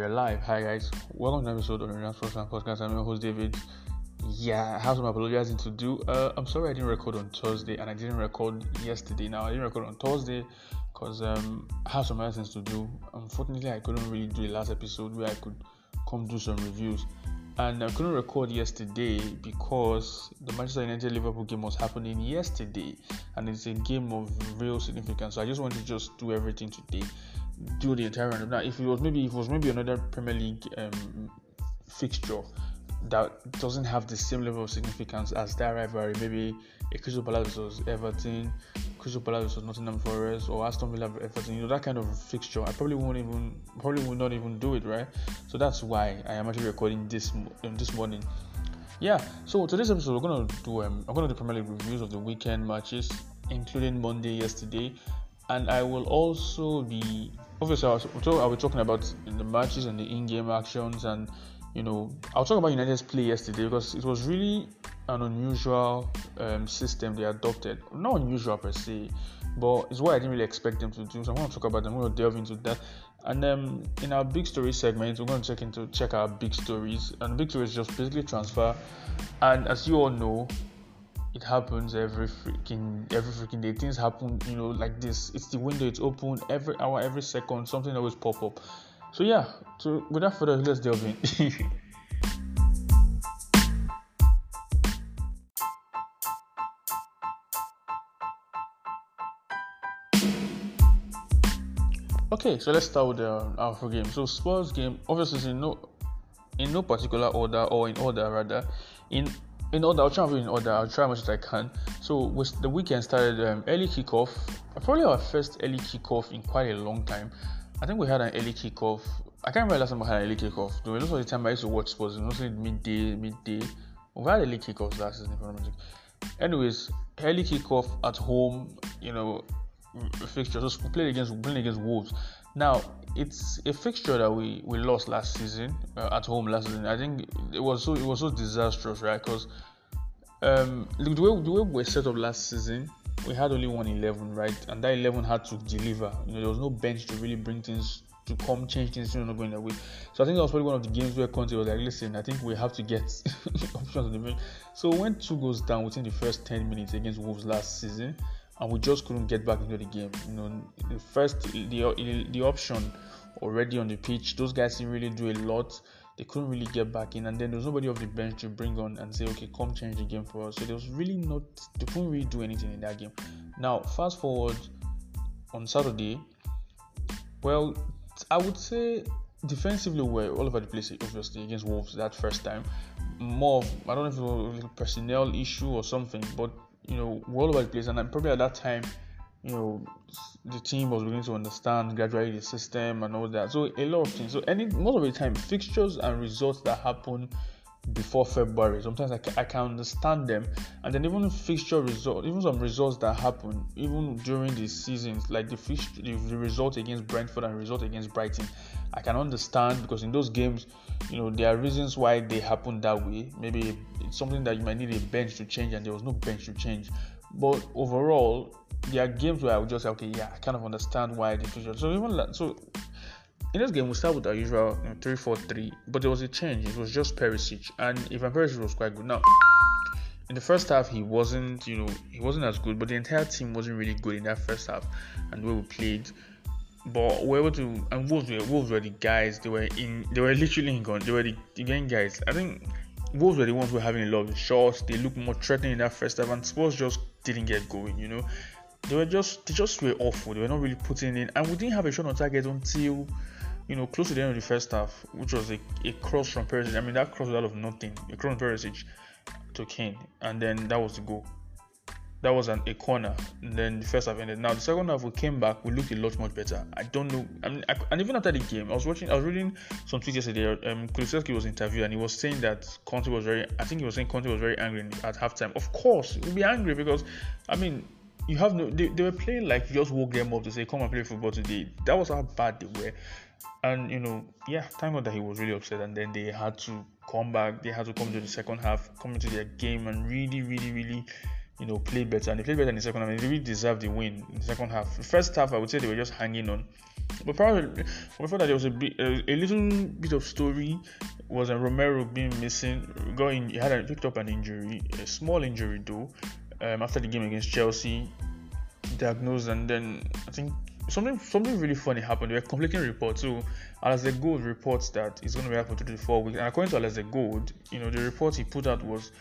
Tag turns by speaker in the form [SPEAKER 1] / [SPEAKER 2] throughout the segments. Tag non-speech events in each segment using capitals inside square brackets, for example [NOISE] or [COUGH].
[SPEAKER 1] we are live. Hi guys, welcome to episode of the Renal Sports Podcast. I'm your host David. Yeah, I have some apologizing to do. Uh, I'm sorry I didn't record on Thursday and I didn't record yesterday. Now I didn't record on Thursday because um, I have some other things to do. Unfortunately, I couldn't really do the last episode where I could come do some reviews, and I couldn't record yesterday because the Manchester United Liverpool game was happening yesterday, and it's a game of real significance. So I just want to just do everything today do the entire round. Now, if it was maybe if it was maybe another Premier League um, fixture that doesn't have the same level of significance as that rivalry, maybe a Crystal Palace versus Everton, Crystal Palace versus Nottingham Forest, or Aston Villa Everton, you know that kind of fixture, I probably won't even probably will not even do it, right? So that's why I am actually recording this um, this morning. Yeah. So today's episode, we're gonna do um, I'm gonna do Premier League reviews of the weekend matches, including Monday yesterday, and I will also be obviously I was, I'll be talking about the matches and the in-game actions and you know I'll talk about United's play yesterday because it was really an unusual um, system they adopted. Not unusual per se but it's what I didn't really expect them to do so I want to talk about them. I'm going to delve into that. And then in our big story segment we're going to check into check our big stories. And big stories just basically transfer. And as you all know it happens every freaking every freaking day. Things happen, you know, like this. It's the window, it's open every hour, every second, something always pop up. So yeah, so without further ado, let's delve in. [LAUGHS] okay, so let's start with the uh, Alpha game. So Spurs game, obviously in no in no particular order or in order rather. In in order, I'll try and in order. I'll try as much as I can. So with the weekend started um, early kickoff. Probably our first early kickoff in quite a long time. I think we had an early kickoff. I can't remember last time we had an early kickoff. Though most of the time I used to watch sports, mostly midday, midday. We've had early kickoffs last season, I'm not Anyways, early kickoff at home. You know, fixture. So we played against we played against Wolves. Now it's a fixture that we, we lost last season uh, at home last season. I think it was so it was so disastrous, right? Because um, the way the way we were set up last season, we had only one eleven, right? And that eleven had to deliver. You know, there was no bench to really bring things to come change things. You know, not going that way. So I think that was probably one of the games where Conte was like, "Listen, I think we have to get [LAUGHS] options on the bench." So when two goes down within the first ten minutes against Wolves last season, and we just couldn't get back into the game. You know, the first the the option already on the pitch, those guys didn't really do a lot. They couldn't really get back in, and then there was nobody off the bench to bring on and say, okay, come change the game for us. So there was really not they couldn't really do anything in that game. Now, fast forward on Saturday, well, I would say defensively we're all over the place obviously against Wolves that first time. More I don't know if it was a personnel issue or something, but you know, all over the place. And probably at that time, you know, the team was beginning to understand gradually the system and all that. So a lot of things. So any most of the time, fixtures and results that happen before February. Sometimes I can, I can understand them, and then even fixture result, even some results that happen even during the seasons, like the fixture, the, the result against Brentford and result against Brighton, I can understand because in those games, you know, there are reasons why they happen that way. Maybe it's something that you might need a bench to change, and there was no bench to change. But overall, there are games where I would just say, okay, yeah, I kind of understand why the fixture. So even so, in this game, we start with our usual you know, 3 4 3, but there was a change. It was just Perisic, and Ivan Perisic was quite good. Now, in the first half, he wasn't, you know, he wasn't as good, but the entire team wasn't really good in that first half, and the way we played. But we were able to, and Wolves were, Wolves were the guys. They were in, they were literally in They were the, the guys. I think Wolves were the ones who were having a lot of shots. They looked more threatening in that first half, and Spurs just didn't get going. You know, they were just, they just were awful. They were not really putting in, and we didn't have a shot on target until you know, close to the end of the first half, which was a, a cross from Perisic. I mean, that cross was out of nothing. A cross from Perisic to Kane, and then that was the goal. That was an, a corner. And then the first half ended. Now the second half, we came back. We looked a lot much better. I don't know. I mean, I, and even after the game, I was watching. I was reading some tweets yesterday. Um, was interviewed, and he was saying that Conte was very. I think he was saying Conte was very angry at halftime. Of course, he'll be angry because, I mean, you have no. They, they were playing like you just woke them up to say, "Come and play football today." That was how bad they were and you know, yeah, thank God that he was really upset, and then they had to come back. They had to come to the second half, come into their game, and really, really, really you know, played better. And they played better in the second half. They really deserved the win in the second half. The first half, I would say they were just hanging on. But probably before that, there was a bit, a, little bit of story. Was a Romero being missing? Going, he had a, picked up an injury, a small injury though. Um, after the game against Chelsea, diagnosed, and then I think something something really funny happened. There were conflicting reports. So Alasdair Gold reports that it's going to be out for two to four weeks, and according to Alasdair Gold, you know the report he put out was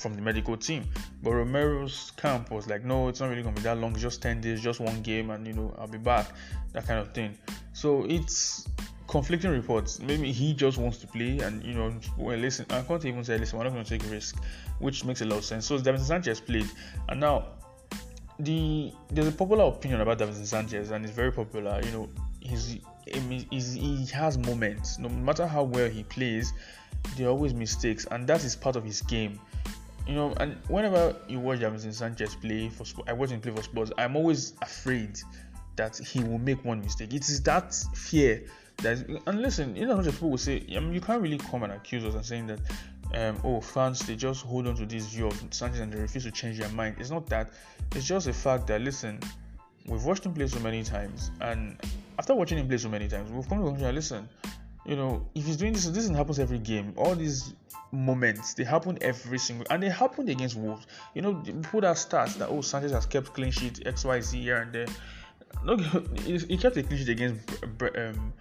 [SPEAKER 1] from the medical team, but Romero's camp was like, no, it's not really going to be that long. Just ten days, just one game, and you know I'll be back, that kind of thing. So it's conflicting reports. Maybe he just wants to play, and you know, well, listen, I can't even say, listen, we're not going to take a risk, which makes a lot of sense. So Davinson Sanchez played, and now the there's a popular opinion about Davinson Sanchez, and it's very popular. You know, he's, he's, he has moments. No matter how well he plays, there are always mistakes, and that is part of his game. You know, and whenever you watch Davinson Sanchez play for, I watch him play for Spurs. I'm always afraid that he will make one mistake. It is that fear that, and listen, you know, people will say, I mean, you can't really come and accuse us and saying that um, oh, fans they just hold on to this view of Sanchez and they refuse to change their mind. It's not that. It's just a fact that listen, we've watched him play so many times, and after watching him play so many times, we've come to the conclusion. Listen, you know, if he's doing this, this happens every game. All these moments they happen every single, and they happened against Wolves. You know, put that stats that oh Sanchez has kept clean sheet X Y Z here and there. Look, [LAUGHS] he kept a clean sheet against um,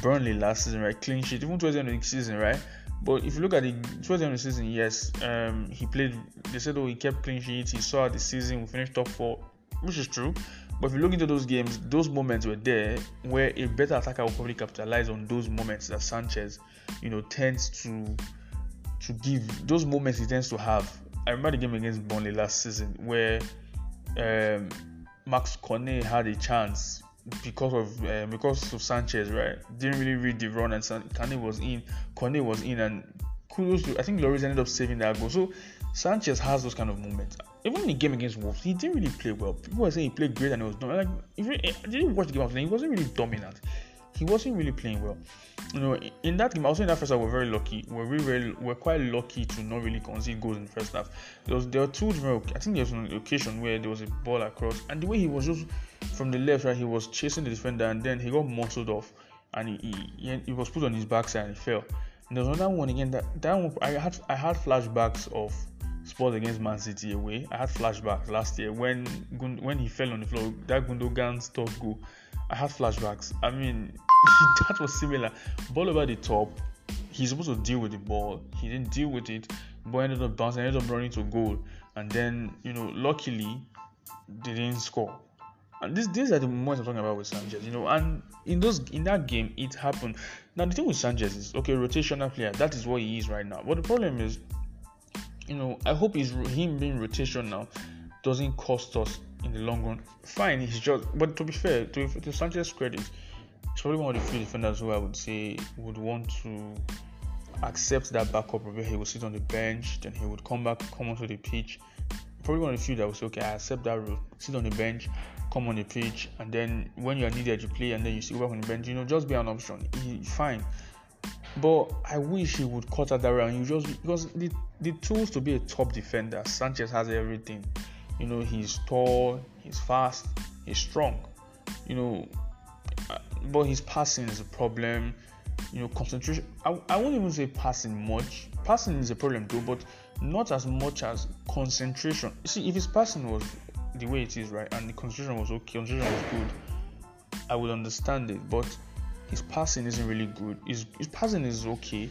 [SPEAKER 1] Burnley last season, right? Clean sheet, even towards the end of the season, right? But if you look at the towards the end of the season, yes, um, he played. They said, oh, he kept clean sheets. He saw the season. We finished top four, which is true. But if you look into those games, those moments were there where a better attacker will probably capitalize on those moments that Sanchez, you know, tends to to give. Those moments he tends to have. I remember the game against Burnley last season where um, Max Cornet had a chance because of uh, because of Sanchez, right? Didn't really read the run, and San- was in. Kone was in, and kudos to I think Lloris ended up saving that goal. So Sanchez has those kind of moments. Even in the game against Wolves, he didn't really play well. People were saying he played great and he was dominant. Like if you, eh, I didn't watch the game, he wasn't really dominant. He wasn't really playing well. You know, in that game, also in that first half, we're very lucky. We're really, very, we're quite lucky to not really concede goals in the first half. There was there were two different. I think there was an occasion where there was a ball across, and the way he was just from the left, right, he was chasing the defender, and then he got muscled off, and he, he, he was put on his backside and he fell. And there was another one again that that one I had I had flashbacks of Spurs against Man City away. I had flashbacks last year when when he fell on the floor. That Gundogan's top goal. I had flashbacks. I mean, [LAUGHS] that was similar. Ball over the top. He's supposed to deal with the ball. He didn't deal with it. Ball ended up bouncing. Ended up running to goal. And then you know, luckily, they didn't score. And this, these are the moments I'm talking about with Sanchez, you know. And in those in that game, it happened. Now the thing with Sanchez is okay, rotational player. That is what he is right now. But the problem is, you know, I hope he's him being rotational doesn't cost us in the long run. Fine, he's just. But to be fair, to, to Sanchez's credit, he's probably one of the few defenders who I would say would want to accept that backup where he would sit on the bench, then he would come back, come onto the pitch. Probably one of the few that would say, okay, I accept that role, sit on the bench, come on the pitch, and then when you're needed, you play, and then you sit back on the bench. You know, just be an option. He, fine. But I wish he would cut out that round. You just because the the tools to be a top defender, Sanchez has everything. You know, he's tall, he's fast, he's strong. You know, uh, but his passing is a problem. You know, concentration. I, I won't even say passing much. Passing is a problem too, but not as much as concentration. You see, if his passing was the way it is, right, and the concentration was okay, concentration was good, I would understand it. But his passing isn't really good. His, his passing is okay,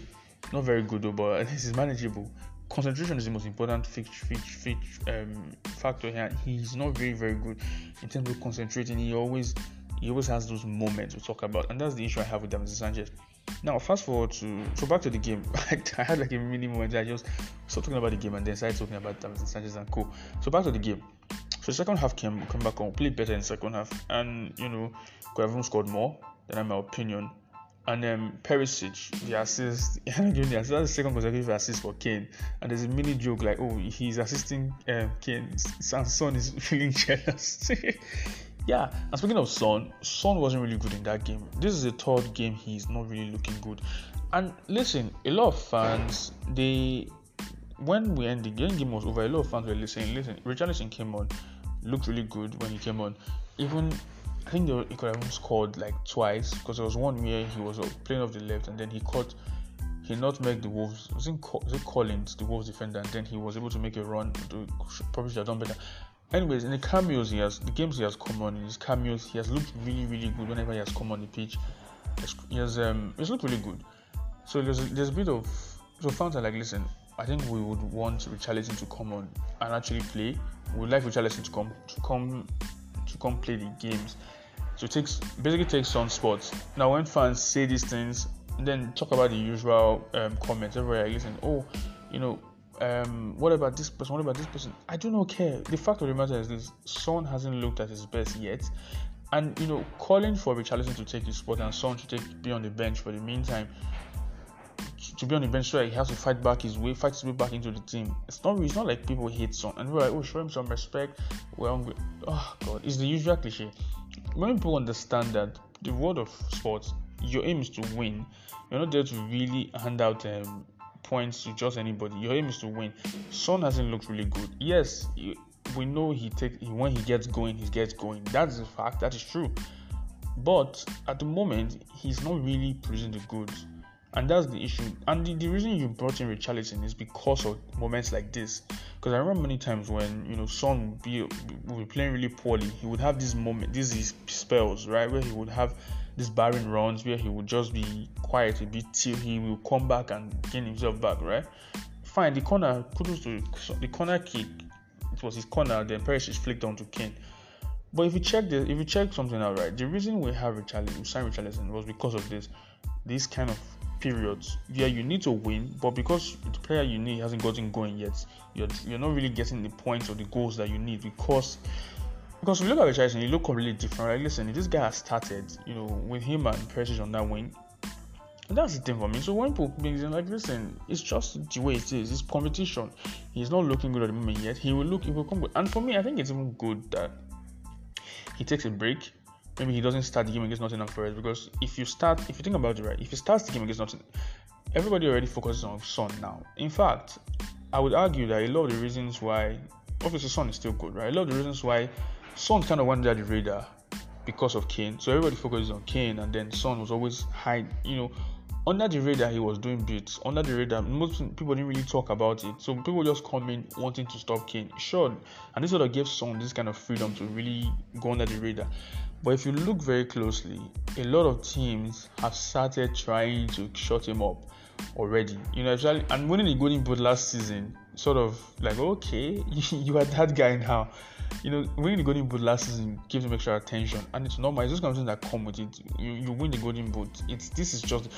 [SPEAKER 1] not very good though, but [LAUGHS] it's manageable concentration is the most important um, factor here. He's not very very good in terms of concentrating. He always he always has those moments we talk about, and that's the issue I have with Davinson Sanchez. Now, fast forward to so back to the game. [LAUGHS] I had like a mini moment. I just stopped talking about the game and then started talking about Davinson Sanchez and co. So back to the game. So second half came come back on, played better in second half, and you know could have even scored more. Than in my opinion and um, Perisic, the assist, [LAUGHS] assist, that's the second consecutive assist for Kane. And there's a mini joke like, oh, he's assisting um, Kane. Son is [LAUGHS] feeling jealous. [LAUGHS] yeah, and speaking of Son, Son wasn't really good in that game. This is the third game he's not really looking good. And listen, a lot of fans they when we end the game, game was over. A lot of fans were listening. Listen, Richarlison came on, looked really good when he came on. Even I think he could have even scored like twice because there was one where he was playing off the left and then he caught he not make the Wolves. Was it, was it Collins, the Wolves defender, and then he was able to make a run. To, probably should have done better. Anyways, in the cameos he has, the games he has come on, in his cameos, he has looked really, really good whenever he has come on the pitch. He has, um, he's looked really good. So there's a, there's a bit of so fans are like, listen, I think we would want Richarlison to come on and actually play. We would like Richarlison to come to come to come play the games. So it takes basically takes some spots. Now when fans say these things, then talk about the usual um, comments. Everywhere listen, oh, you know, um, what about this person? What about this person? I do not care. The fact of the matter is this: Son hasn't looked at his best yet, and you know, calling for Richarlison to take his spot and Son to take be on the bench for the meantime, to be on the bench so he has to fight back his way, fight his way back into the team. It's not. It's not like people hate Son and we're like, oh, show him some respect. Well, oh god, it's the usual cliche. When people understand that the world of sports, your aim is to win. You're not there to really hand out um, points to just anybody. Your aim is to win. Son hasn't looked really good. Yes, we know he takes when he gets going, he gets going. That's a fact. That is true. But at the moment, he's not really producing the goods, and that's the issue. And the, the reason you brought in Richarlison is because of moments like this. Because I remember many times when you know Son would be, would be playing really poorly, he would have these moments, these spells, right, where he would have these barren runs where he would just be quiet a bit till he will come back and gain himself back, right? Fine, the corner, kudos to the corner kick, it was his corner, then Perisic flicked onto Kane. But if you check if you check something out, right, the reason we have Richarlison, we signed Richarlison was because of this, this kind of periods where you need to win, but because the player you need hasn't gotten going yet, you're you're not really getting the points or the goals that you need because because if you look at Richarlison, he look completely different. Right? Listen, this guy has started, you know, with him and Perisic on that wing, that's the thing for me. So when people brings in like, listen, it's just the way it is. It's competition. He's not looking good at the moment yet. He will look. He will come good. And for me, I think it's even good that he takes a break. Maybe he doesn't start the game against Nottingham Forest because if you start, if you think about it right, if he starts the game against Nottingham, everybody already focuses on Son now. In fact, I would argue that a lot of the reasons why, obviously, Son is still good, right? A lot of the reasons why Son kind of went under the radar because of Kane. So everybody focuses on Kane, and then Son was always high. You know, under the radar he was doing bits. Under the radar, most people didn't really talk about it. So people just come in wanting to stop Kane. Sure, and this sort of gave Son this kind of freedom to really go under the radar. But if you look very closely, a lot of teams have started trying to shut him up already. You know, actually, and winning the Golden Boot last season, sort of like, okay, [LAUGHS] you are that guy now you know, winning the Golden Boot last season gives him extra attention, and it's normal. It's just something that come with it. You you win the Golden Boot. It's this is just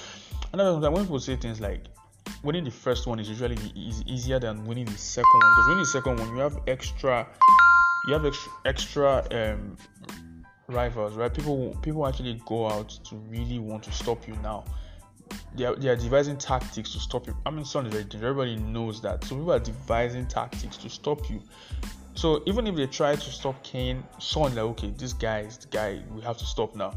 [SPEAKER 1] another time when people say things like winning the first one is usually is easier than winning the second one because winning the second one you have extra you have extra, extra um, rivals, right? People people actually go out to really want to stop you now. They are, they are devising tactics to stop you. I mean, Son is very dangerous. Everybody knows that. So people are devising tactics to stop you. So even if they try to stop Kane, Son like okay, this guy is the guy we have to stop now.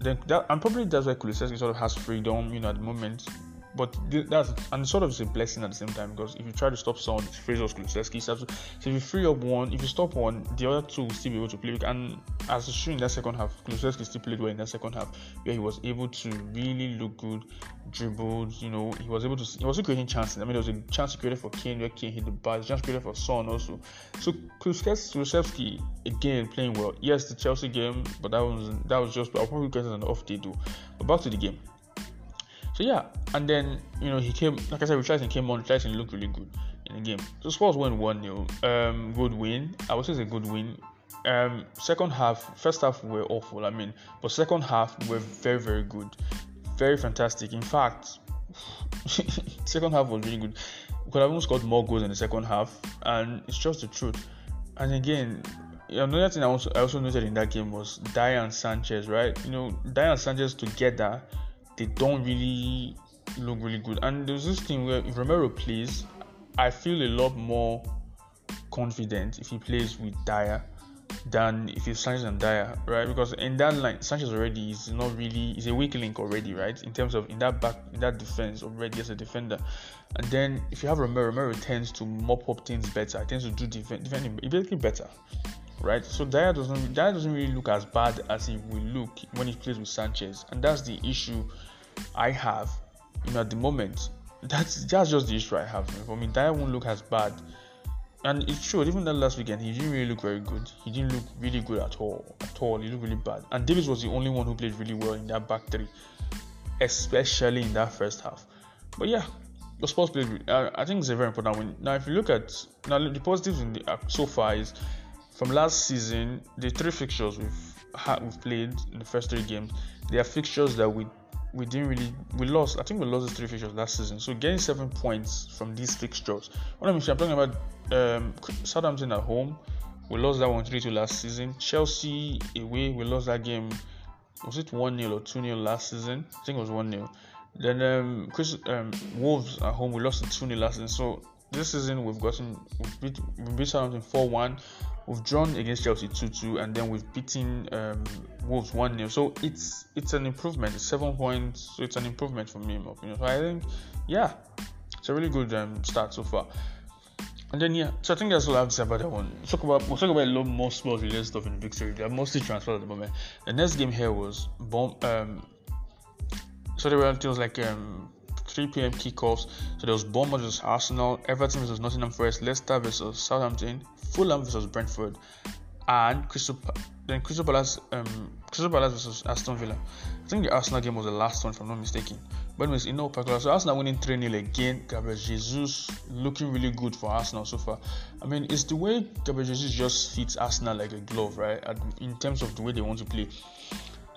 [SPEAKER 1] Then that and probably that's why Kulusevski sort of has freedom, you know, at the moment but that's and sort of is a blessing at the same time because if you try to stop someone, Fraser Kulusevski, so if you free up one, if you stop one, the other two will still be able to play. And as shown in that second half, Kulusevski still played well in that second half, where he was able to really look good, dribbled. You know, he was able to. He was creating chances. I mean, there was a chance created for Kane where Kane hit the bar. Chance created for Son also. So Kulusevski again playing well. Yes, the Chelsea game, but that was that was just. I'll probably get an off day though. But back to the game. So yeah, and then you know he came like I said, Richarlison came on. Richarlison looked really good in the game. So Spurs won one 0 Um, good win. I would say it's a good win. Um, second half, first half were awful. I mean, but second half were very very good, very fantastic. In fact, [LAUGHS] second half was really good. We could have even scored more goals in the second half, and it's just the truth. And again, another thing I also, I also noted in that game was Dier and Sanchez, right? You know, Dier and Sanchez together they don't really look really good. And there's this thing where if Romero plays, I feel a lot more confident if he plays with Dier than if it's Sanchez and Dier, right? Because in that line, Sanchez already is not really is a weak link already, right? In terms of in that back in that defense already as a defender, and then if you have Romero, Romero tends to mop up things better, tends to do defend, defending basically better, right? So Dier doesn't Dier doesn't really look as bad as he will look when he plays with Sanchez, and that's the issue I have, you know, at the moment. That's that's just the issue I have. For me, Dier won't look as bad and it showed even that last weekend he didn't really look very good. He didn't look really good at all. At all, he looked really bad. And Davies was the only one who played really well in that back three, especially in that first half. But yeah, the Spurs played. Uh, I think it's a very important win. Now, if you look at now the positives in the, uh, so far is from last season, the three fixtures we've had, we've played in the first three games, they are fixtures that we we didn't really we lost. I think we lost the three fixtures last season. So getting seven points from these fixtures. What I'm, I'm talking about um, Southampton at home. We lost that one 3 2 last season. Chelsea away, we lost that game. Was it 1 0 or 2 0 last season? I think it was 1 0. Then um, Chris, um, Wolves at home, we lost 2 0 last season. So this season we've gotten we've beat, we beat Southampton 4 1. We've drawn against Chelsea 2 2, and then we've beaten um, Wolves 1 0. So it's it's an improvement. It's seven points, so it's an improvement for me, in my opinion. So I think, yeah, it's a really good um, start so far. And then yeah, so I think that's all I have to say about that one. Talk about we'll talk about a lot more sports related stuff in victory. They're mostly transferred at the moment. The next game here was bomb um so there were it was like um 3 p.m. kickoffs. So there was Bournemouth versus Arsenal, Everton versus Nottingham Forest, Leicester versus Southampton, Fulham versus Brentford, and Crystal then Crystal Palace um Crystal Palace versus Aston Villa. I think the Arsenal game was the last one, if I'm not mistaken. But anyways, in no particular, so Arsenal winning 3 0 again. Gabriel Jesus looking really good for Arsenal so far. I mean, it's the way Gabriel Jesus just fits Arsenal like a glove, right? In terms of the way they want to play.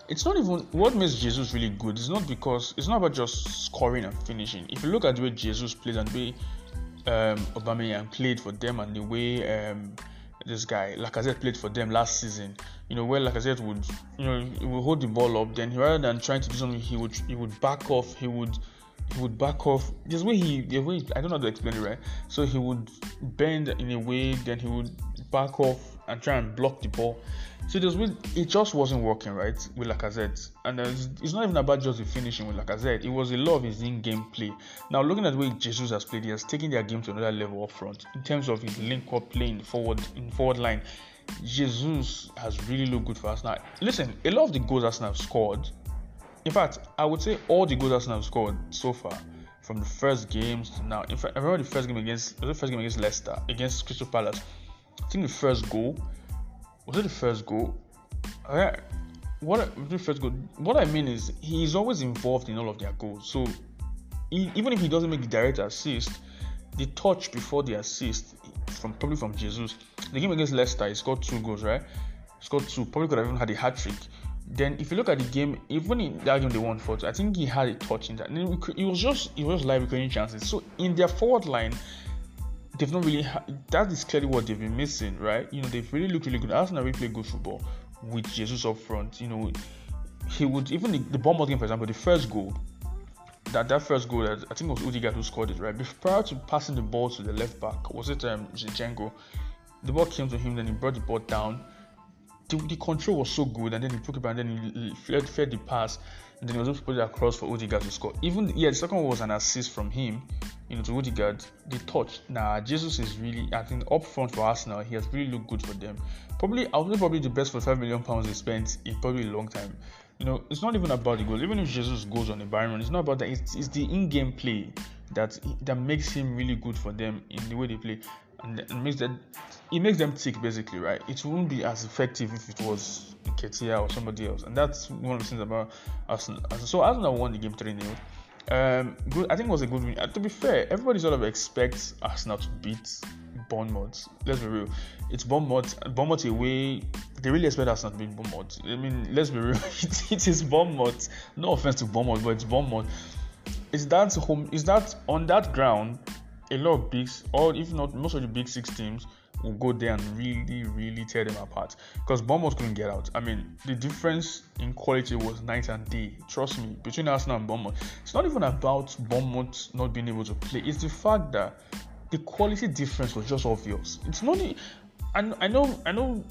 [SPEAKER 1] It's not even what makes Jesus really good. It's not because it's not about just scoring and finishing. If you look at the way Jesus plays and the way um, Aubameyang played for them and the way um, this guy Lacazette played for them last season. You know where Lacazette would you know he would hold the ball up, then rather than trying to do something, he would he would back off. He would he would back off. Just way he the way I don't know how to explain it right. So he would bend in a way, then he would back off and try and block the ball. So there's it just wasn't working right with Lacazette, and it's not even about just the finishing with Lacazette. It was a lot of his in-game play. Now looking at the way Jesus has played, he has taken their game to another level up front in terms of his link-up play in forward in forward line. Jesus has really looked good for us now. Listen, a lot of the goals Arsenal have scored. In fact, I would say all the goals Arsenal have scored so far from the first games now. In fact, I remember the first game against the first game against Leicester against Crystal Palace. I think the first goal was it the first goal? I, what the first goal? What I mean is he's always involved in all of their goals. So he, even if he doesn't make the direct assist, the touch before the assist from probably from Jesus. The game against Leicester, he scored two goals, right? He scored two. Probably could have even had a hat trick. Then, if you look at the game, even in that game they won for, I think he had a touch in that. And it was just it was live recurring chances. So in their forward line, they've not really ha- that is clearly what they've been missing, right? You know, they've really looked really good. Arsenal really play good football with Jesus up front. You know, he would even the, the Bournemouth game, for example, the first goal. That that first goal, I think it was Odegaard who scored it, right? Prior to passing the ball to the left back, was it um Zinchenko? The ball came to him, then he brought the ball down. The, the control was so good, and then he took it back, and then he, he fed the pass and then he was able to put it across for Odegaard to score. Even yeah, the second one was an assist from him, you know, to Odegaard. The touch. Nah, Jesus is really I think up front for Arsenal. He has really looked good for them. Probably I would say probably the best for five million pounds they spent in probably a long time. You know, it's not even about the goals. Even if Jesus goes on the Byron, it's not about that. It's, it's the in-game play that that makes him really good for them in the way they play, and it makes that it makes them tick basically, right? It wouldn't be as effective if it was Nketiah or somebody else, and that's one of the things about Arsenal. So Arsenal won the game 3 0. Um, good. I think it was a good win. Uh, to be fair, everybody sort of expects Arsenal to beat Bournemouth. Let's be real. It's Bournemouth. Bournemouth away. They really expect Arsenal to beat Bournemouth. I mean, let's be real. [LAUGHS] it, it is Bournemouth. No offense to Bournemouth, but it's Bournemouth. Is that home? Is that on that ground? A lot of bigs, or if not most of the big six teams, will go there and really, really tear them apart. Because Bournemouth couldn't get out. I mean, the difference in quality was night and day. Trust me, between Arsenal and Bournemouth. It's not even about Bournemouth not being able to play. It's the fact that the quality difference was just obvious. It's not. I, I know. I know.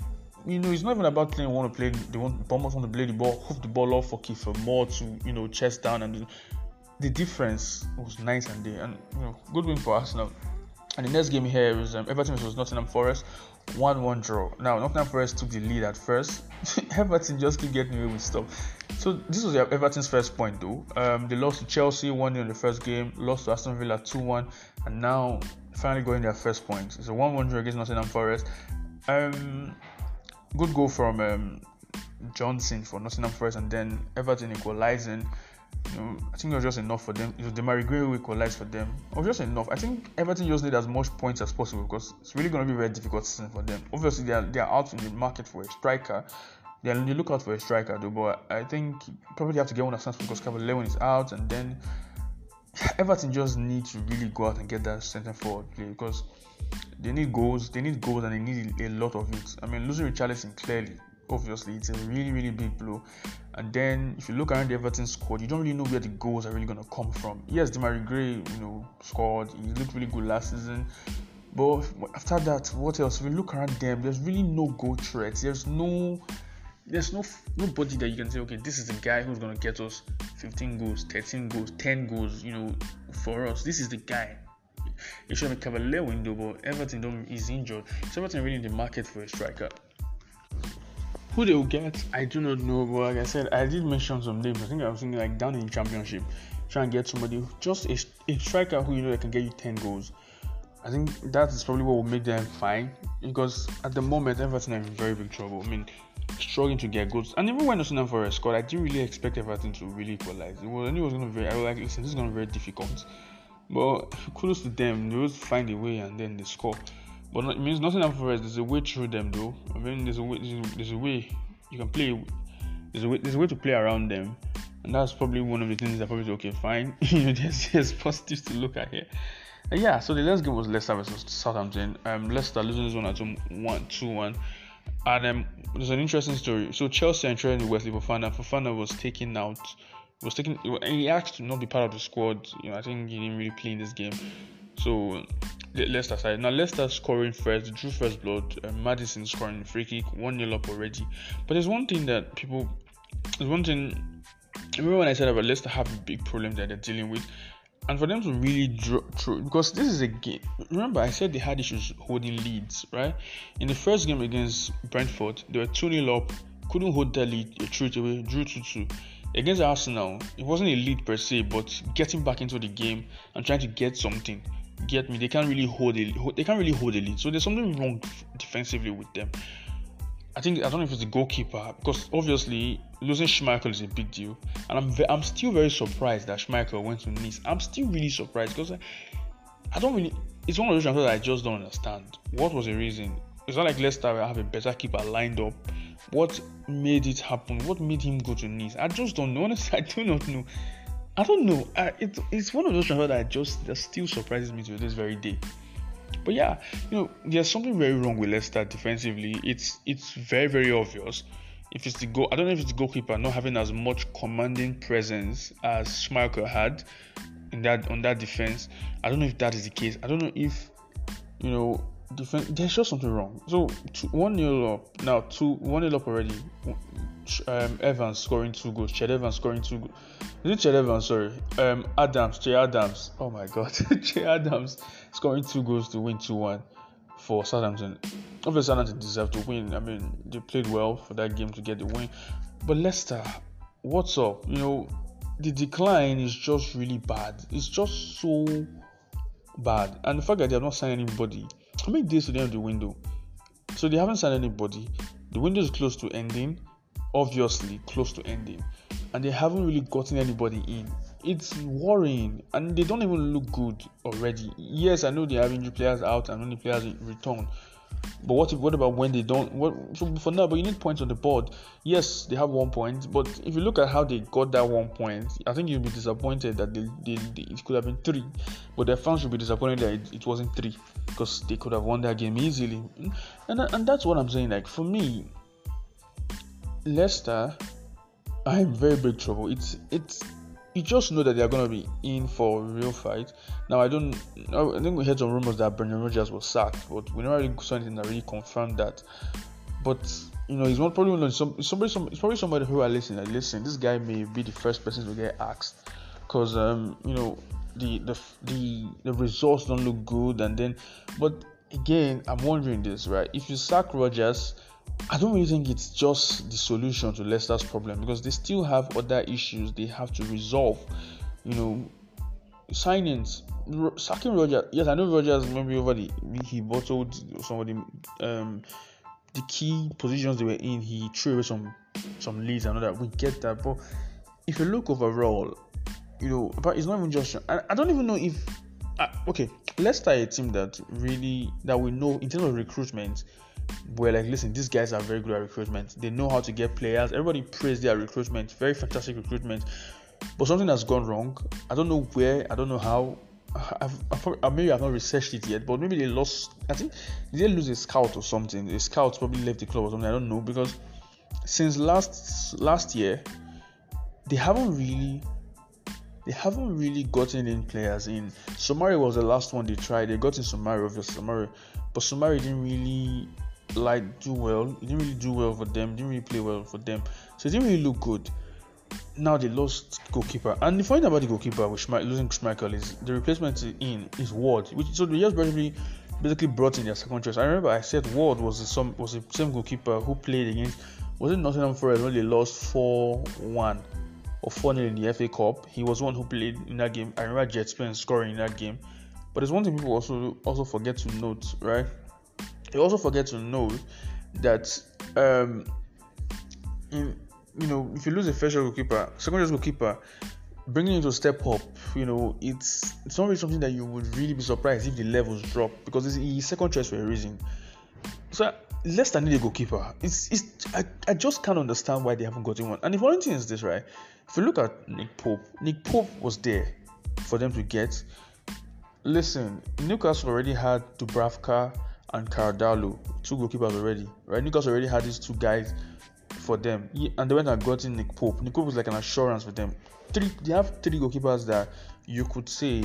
[SPEAKER 1] you know, it's not even about playing. Want to play? They want Bournemouth want to play the ball, hoof the ball off for Kiefer Moore to you know chest down, and the difference was nice and day. And you know, good win for Arsenal. And the next game here was um, Everton versus Nottingham Forest, one-one draw. Now Nottingham Forest took the lead at first. [LAUGHS] Everton just keep getting away with stuff. So this was Everton's first point though. Um, they lost to Chelsea one 0 in the first game, lost to Aston Villa two one, and now finally going their first point. It's a one-one draw against Nottingham Forest. Um, good goal from um, Johnson for Nottingham Forest, and then Everton equalizing. You know, I think it was just enough for them. It was Gray who equalized for them. It was just enough. I think Everton just need as much points as possible because it's really going to be a very difficult season for them. Obviously, they are they are out in the market for a striker. They are look out for a striker though, but I think probably have to get one of sense because Calvert Lewin is out, and then [SIGHS] Everton just need to really go out and get that centre forward play because they need goals, they need goals, and they need a lot of it. I mean, losing Richarlison clearly, obviously, it's a really, really big blow. And then if you look around the Everton squad, you don't really know where the goals are really going to come from. Yes, Demarai Gray, you know, scored. He looked really good last season. But after that, what else? If you look around them, there's really no goal threat. There's no there's no nobody that you can say, okay, this is the guy who's gonna get us 15 goals, 13 goals, 10 goals, you know, for us. This is the guy. It should a Cavalier window, but Everton don't is injured. So Everton really in the market for a striker. Who they will get, I do not know. But like I said, I did mention some names. I think I was thinking like down in championship, try and get somebody just a, a striker who you know that can get you 10 goals. I think that is probably what will make them fine because at the moment Everton are in very big trouble. I mean, struggling to get goals. And even when Nottingham Forest scored, I didn't really expect Everton to really equalize. It was, I knew it was going to be very. I was like, listen, this is going to be very difficult. But kudos to them, they always find a way and then they score. But it means nothing for us. There's a way through them, though. I mean, there's a way. There's a way you can play. There's a way. There's a way to play around them, and that's probably one of the things that probably okay, fine. [LAUGHS] you know, there's, there's positives to look at here. And yeah, so the last game was Leicester versus Southampton. Um, Leicester losing this one at home, one, two, one. And um, there's an interesting story. So Chelsea and Trent Wesley Fofana. Fofana was taken out. Was taken. He asked to not be part of the squad. You know, I think he didn't really play in this game. So Leicester side. Now Leicester scoring first, drew first blood. Uh, Maddison scoring free kick, one 0 up already. But there's one thing that people. There's one thing. Remember when I said about Leicester have a big problem that they're dealing with and for them to really draw through because this is a game remember i said they had issues holding leads right in the first game against brentford they were 2-0 up couldn't hold that lead they threw it away drew 2-2 against arsenal it wasn't a lead per se but getting back into the game and trying to get something get me they can't really hold a they can't really hold a lead so there's something wrong defensively with them I think I don't know if it's the goalkeeper because obviously losing Schmeichel is a big deal, and I'm ve- I'm still very surprised that Schmeichel went to Nice. I'm still really surprised because I, I, don't really. It's one of those transfers I just don't understand. What was the reason? It's not like Leicester have a better keeper lined up. What made it happen? What made him go to Nice? I just don't know. [LAUGHS] Honestly, I do not know. I don't know. I, it, it's one of those transfers that just that still surprises me to this very day. But yeah, you know, there's something very wrong with Leicester defensively. It's it's very very obvious. If it's the goal, I don't know if it's the goalkeeper not having as much commanding presence as Schmeichel had in that on that defense. I don't know if that is the case. I don't know if you know defense. There's just something wrong. So two, one nil up now. Two one nil up already. Um, Evans scoring two goals. Ched Evans scoring two goals. Is it Ched Evans? Sorry. Um, Adams. Che Adams. Oh my God. [LAUGHS] Che Adams scoring two goals to win 2 1 for Southampton. Obviously, Southampton deserve to win. I mean, they played well for that game to get the win. But Leicester, what's up? You know, the decline is just really bad. It's just so bad. And the fact that they have not signed anybody, how many days to the end the window? So they haven't signed anybody. The window is close to ending, obviously close to ending, and they haven't really gotten anybody in it's worrying and they don't even look good already. Yes, I know they have injured players out and only players return. But what if, what about when they don't? What so for now? But you need points on the board. Yes, they have one point, but if you look at how they got that one point, I think you'll be disappointed that they, they, they it could have been three. But their fans should be disappointed that it, it wasn't three because they could have won that game easily. And and that's what I'm saying. Like for me, Leicester, I'm very big trouble. It's it's you just know that they're going to be in for a real fight. Now, I don't, I think we heard some rumors that Brendan Rodgers was sacked, but we never really saw anything that really confirmed that. But you know, he's not probably one some somebody some it's probably somebody who are listening. Like, listen, this guy may be the first person to get asked, because um, you know, the the the the results don't look good, and then, but again, I'm wondering this, right? If you sack Rodgers, I don't really think it's just the solution to Leicester's problem because they still have other issues they have to resolve. You know, signings, sacking Rodgers. Yes, I know Rodgers maybe over the he bottled some of the um the key positions they were in. He threw away some some leads and all that. We get that, but if you look overall, you know, but it's not even just. I, I don't even know if. Uh, okay, start a team that really that we know in terms of recruitment we're like, listen, these guys are very good at recruitment. They know how to get players. Everybody praised their recruitment, very fantastic recruitment. But something has gone wrong. I don't know where. I don't know how. I've, I've, maybe I've not researched it yet, but maybe they lost. I think they lose a scout or something. A scout probably left the club or something. I don't know because since last last year, they haven't really they haven't really gotten in players in. Soumare was the last one they tried. They got in Soumare, obviously Soumare, but Soumare didn't really like do well. He didn't really do well for them. Didn't really play well for them. So it didn't really look good. Now they lost goalkeeper, and the funny thing about the goalkeeper with Schmeichel, losing Schmeichel is the replacement in is Ward, which so they just basically basically brought in their second choice. I remember I said Ward was the some was the same goalkeeper who played against was it Nottingham Forest when they lost four one or four 0 in the FA Cup. He was one who played in that game. I remember Djed Spence scoring in that game. But there's one thing people also also forget to note, right? You also forget to note that um, in you know if you lose a first goalkeeper, second choice goalkeeper, bringing him to step up, you know it's it's not really something that you would really be surprised if the levels drop because it's he's second choice for a reason. So Leicester need a goalkeeper. It's it's I, I just can't understand why they haven't gotten one. And the funny thing is this, right? If you look at Nick Pope, Nick Pope was there for them to get. Listen, Newcastle already had Dubravka and Carvalho, two goalkeepers already, right? Newcastle already had these two guys for them, and they went and got in Nick Pope. Nick Pope was like an assurance for them. Three, they have three goalkeepers that you could say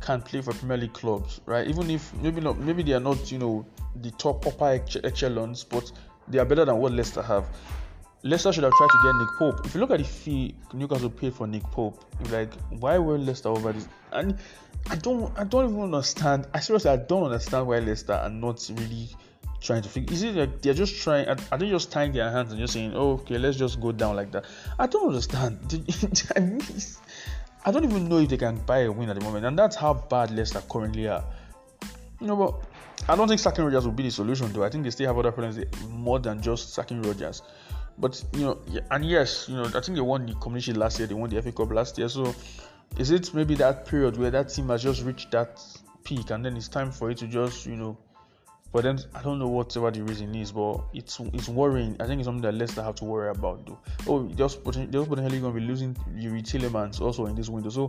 [SPEAKER 1] can play for Premier League clubs, right? Even if maybe not, maybe they are not, you know, the top upper echelons, but they are better than what Leicester have. Leicester should have tried to get Nick Pope. If you look at the fee Newcastle paid for Nick Pope, like, why were Leicester over this? And I don't, I don't even understand. I seriously, I don't understand why Leicester are not really trying to figure. Is it like they're just trying? Are they just tying their hands and just saying, oh, "Okay, let's just go down like that"? I don't understand. I, [LAUGHS] mean, I don't even know if they can buy a win at the moment, and that's how bad Leicester currently are. You know, but I don't think sacking Rodgers will be the solution, though. I think they still have other problems more than just sacking Rodgers. But you know, and yes, you know, I think they won the community last year. They won the FA Cup last year. So, is it maybe that period where that team has just reached that peak, and then it's time for it to just, you know, but then I don't know whatever the reason is, but it's it's worrying. I think it's something that Leicester have to worry about, though. Oh, just potentially, they're potentially going to be losing Youri Tielemans also in this window. So,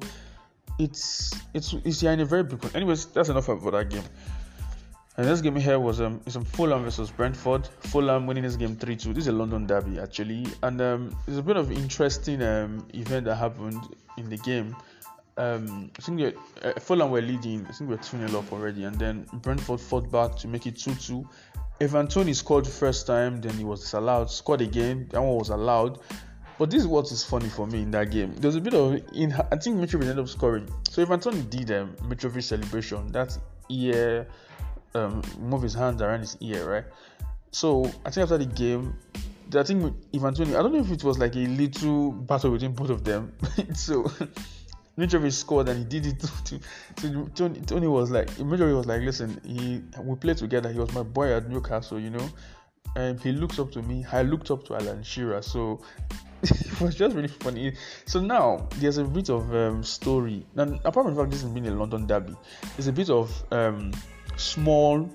[SPEAKER 1] it's it's it's yeah in a very big point. Anyways, that's enough for that game. And this game here was um some Fulham versus Brentford. Fulham winning this game 3-2. This is a London derby actually, and um, it's a bit of interesting um event that happened in the game. Um, I think uh, Fulham were leading. I think we are 2 0 up already, and then Brentford fought back to make it 2 2. Ivan Toney scored first time, then he was disallowed. Scored again, that one was allowed. But this is what is funny for me in that game. There's a bit of in. I think Mitrovic ended up scoring. So Ivan Toney did um, Mitrovic celebration. That's ear um, move his hands around his ear, right? So I think after the game, I think Ivan I don't know if it was like a little battle between both of them. [LAUGHS] so [LAUGHS] Mitrovic scored and he did it [LAUGHS] to, to, Toney, Toney was like Mitrovic was like, listen, he we played together. He was my boy at Newcastle, you know. And he looks up to me. I looked up to Alan Shearer. So it was just really funny. So now there's a bit of um, story. And apart from the fact this has been a London derby, there's a bit of um, small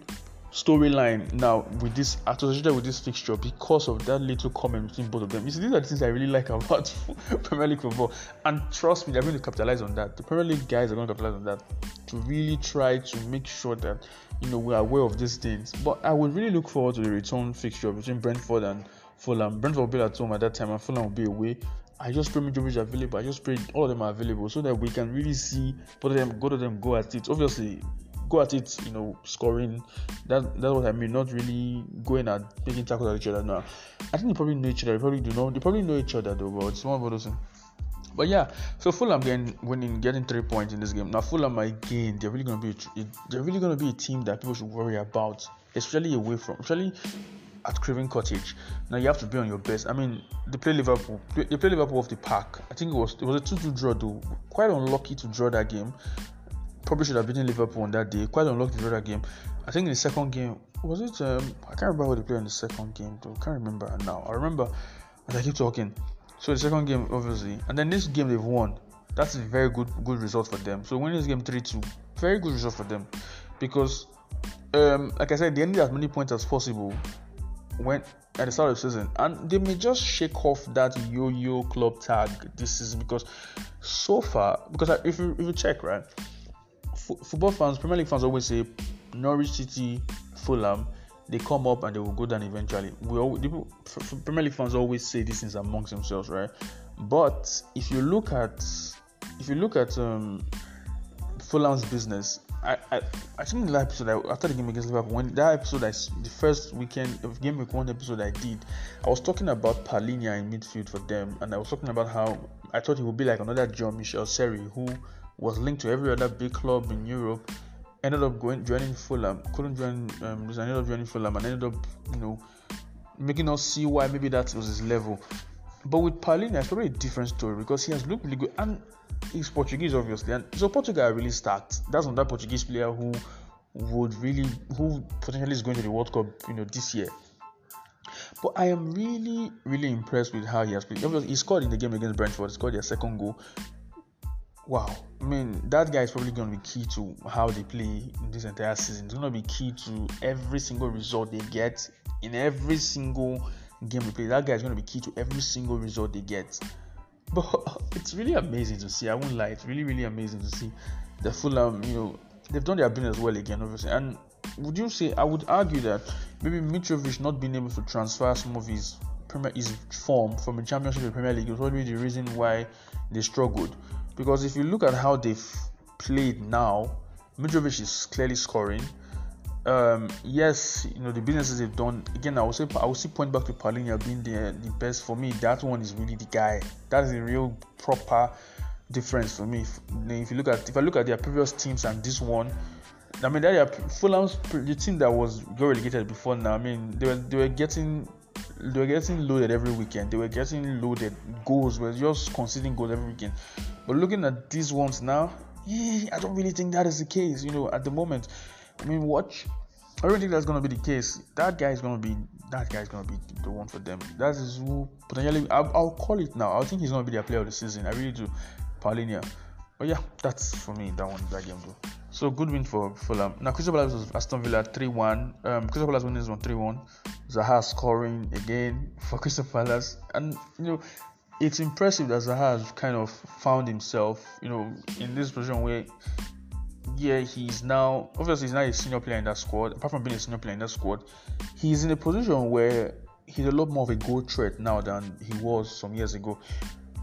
[SPEAKER 1] storyline now with this associated with this fixture because of that little comment between both of them. You see, these are the things I really like about [LAUGHS] Premier League football, and trust me, they're going to capitalize on that. The Premier League guys are going to capitalize on that to really try to make sure that you know we're aware of these things. But I would really look forward to the return fixture between Brentford and Fulham. Brentford will be at home at that time, and Fulham will be away. I just pray Mitrovic available. I just pray all of them are available so that we can really see both of them, both of them go at it. Obviously, go at it, you know, scoring. That that's what I mean. Not really going at making tackles at each other. Now, I think they probably know each other. They probably do know. They probably know each other though. But it's one of those. But yeah, so Fulham getting winning, getting three points in this game. Now Fulham again, they're really gonna be a, they're really gonna be a team that people should worry about, especially away from, especially at Craven Cottage. Now you have to be on your best. I mean, they play Liverpool. They play Liverpool off the park. I think it was it was a two-two draw though. Quite unlucky to draw that game. Probably should have beaten Liverpool on that day. Quite unlucky draw that game. I think in the second game was it? Um, I can't remember what they played in the second game though. I can't remember now. I remember as I keep talking. So the second game, obviously, and then this game they've won. That's a very good good result for them. So winning this game three two, very good result for them, because um, like I said, they need as many points as possible when at the start of the season, and they may just shake off that yo-yo club tag this season because so far, because if you if you check right, f- football fans, Premier League fans always say Norwich City, Fulham they come up and they will go down eventually. We always, people, Premier League fans always say these things amongst themselves, right? But if you look at if you look at um, Fulham's business, I, I, I think the episode I, after the game against Liverpool, when that episode I the first weekend of game week one episode I did, I was talking about Palhinha in midfield for them, and I was talking about how I thought he would be like another John Michel Seri who was linked to every other big club in Europe ended up going joining Fulham, couldn't join um, ended up joining Fulham and ended up, you know, making us see why maybe that was his level. But with Palhinha, it's probably a different story because he has looked really good and he's Portuguese obviously. And so Portugal really stacked. That's another Portuguese player who would really who potentially is going to the World Cup, you know, this year. But I am really, really impressed with how he has played. He scored in the game against Brentford. He scored their second goal wow, I mean, that guy is probably going to be key to how they play this entire season. It's going to be key to every single result they get in every single game they play. That guy is going to be key to every single result they get. [LAUGHS] But it's really amazing to see. I won't lie. It's really, really amazing to see the Fulham. You know, they've done their business well again, obviously. And would you say? I would argue that maybe Mitrovic not being able to transfer some of his Premier his form from the Championship to the Premier League was probably the reason why they struggled. Because if you look at how they've played now, Mitrovic is clearly scoring. Um, yes, you know the businesses they've done. Again, I would say I would see point back to Palhinha being the the best for me. That one is really the guy. That is a real proper difference for me. If, if you look at if I look at their previous teams and this one, I mean, are Fulham's the team that was relegated before now. I mean, they were they were getting they were getting loaded every weekend. They were getting loaded. Goals were just conceding goals every weekend. But looking at these ones now, I don't really think that is the case. You know, at the moment, I mean, watch. I don't think that's gonna be the case. That guy is gonna be that guy is gonna be the one for them. That is who potentially I'll, I'll call it now. I think he's gonna be their player of the season. I really do, Palhinha. But yeah, that's for me that one that game though. So good win for Fulham. Now Crystal Palace was Aston Villa 3-1. Um, Crystal Palace winning this one 3-1. Zaha scoring again [LAUGHS] for Crystal Palace, and you know it's impressive that Zaha has kind of found himself, you know, in this position where yeah he's now obviously he's not a senior player in that squad. Apart from being a senior player in that squad, he's in a position where he's a lot more of a goal threat now than he was some years ago.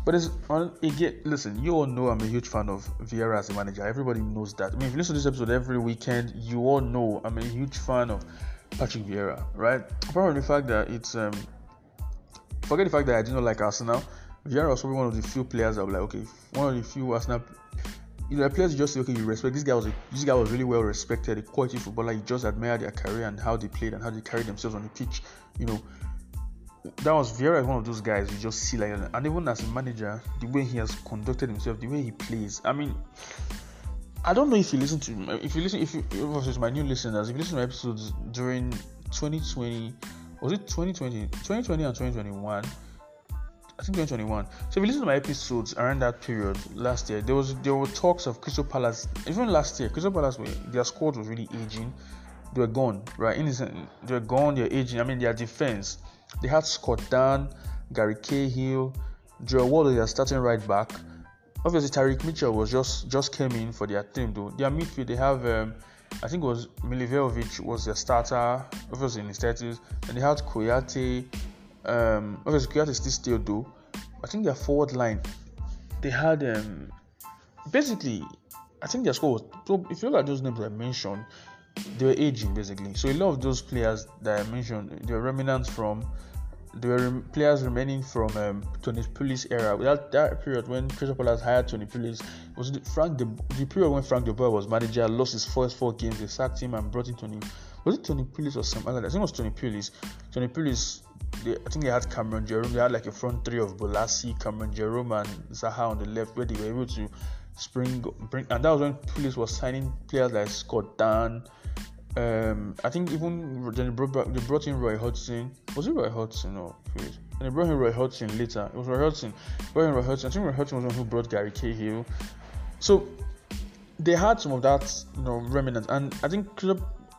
[SPEAKER 1] But it's on again, listen, you all know I'm a huge fan of Vieira as a manager. Everybody knows that. I mean, if you listen to this episode every weekend, you all know I'm a huge fan of Patrick Vieira, right? Apart from the fact that it's um, forget the fact that I do not like Arsenal. Vieira was probably one of the few players that were like, okay, one of the few Arsenal. You know, players just say, okay, you respect this guy was a, this guy was really well respected, a quality footballer. You just admire their career and how they played and how they carried themselves on the pitch. You know, that was Vieira one of those guys you just see like and even as a manager the way he has conducted himself the way he plays I mean I don't know if you listen to if you listen if you if my new listeners if you listen to my episodes during 2020 was it 2020 2020 and 2021 I think 2021. So if you listen to my episodes around that period last year, there was there were talks of Crystal Palace. Even last year, Crystal Palace were, their squad was really aging. They were gone, right? In they were gone. They're aging. I mean, their defense they had Scott Dann, Gary Cahill, Joel Ward, they are starting right back. Obviously, Tyrick Mitchell was just just came in for their team though. Their midfield, they have um, I think it was Milivojevic was their starter, obviously in his 30s. And they had Kouyaté. Um, obviously, Kouyaté still still though. I think their forward line, they had um, basically I think their score was. So if you look at those names I mentioned, they were aging basically. So a lot of those players that I mentioned, they were remnants from. There were players remaining from um, Tony Pulis era. That that period when Crystal Palace hired Tony Pulis was Frank the the period when Frank de Boer was manager, lost his first four games, they sacked him and brought in Tony. Was it Tony Pulis or some other? I think it was Tony Pulis. Tony Pulis. They, I think they had Cameron Jerome. They had like a front three of Bolasie, Cameron Jerome, and Zaha on the left, where they were able to spring bring. And that was when Pulis was signing players like Scott Dann. Um, I think even then they brought, they brought in Roy Hodgson. Was it Roy Hodgson or And they brought in Roy Hodgson later. It was Roy Hodgson. Brought in Roy Hodgson. I think Roy Hodgson was the one who brought Gary Cahill. So they had some of that, you know, remnant. And I think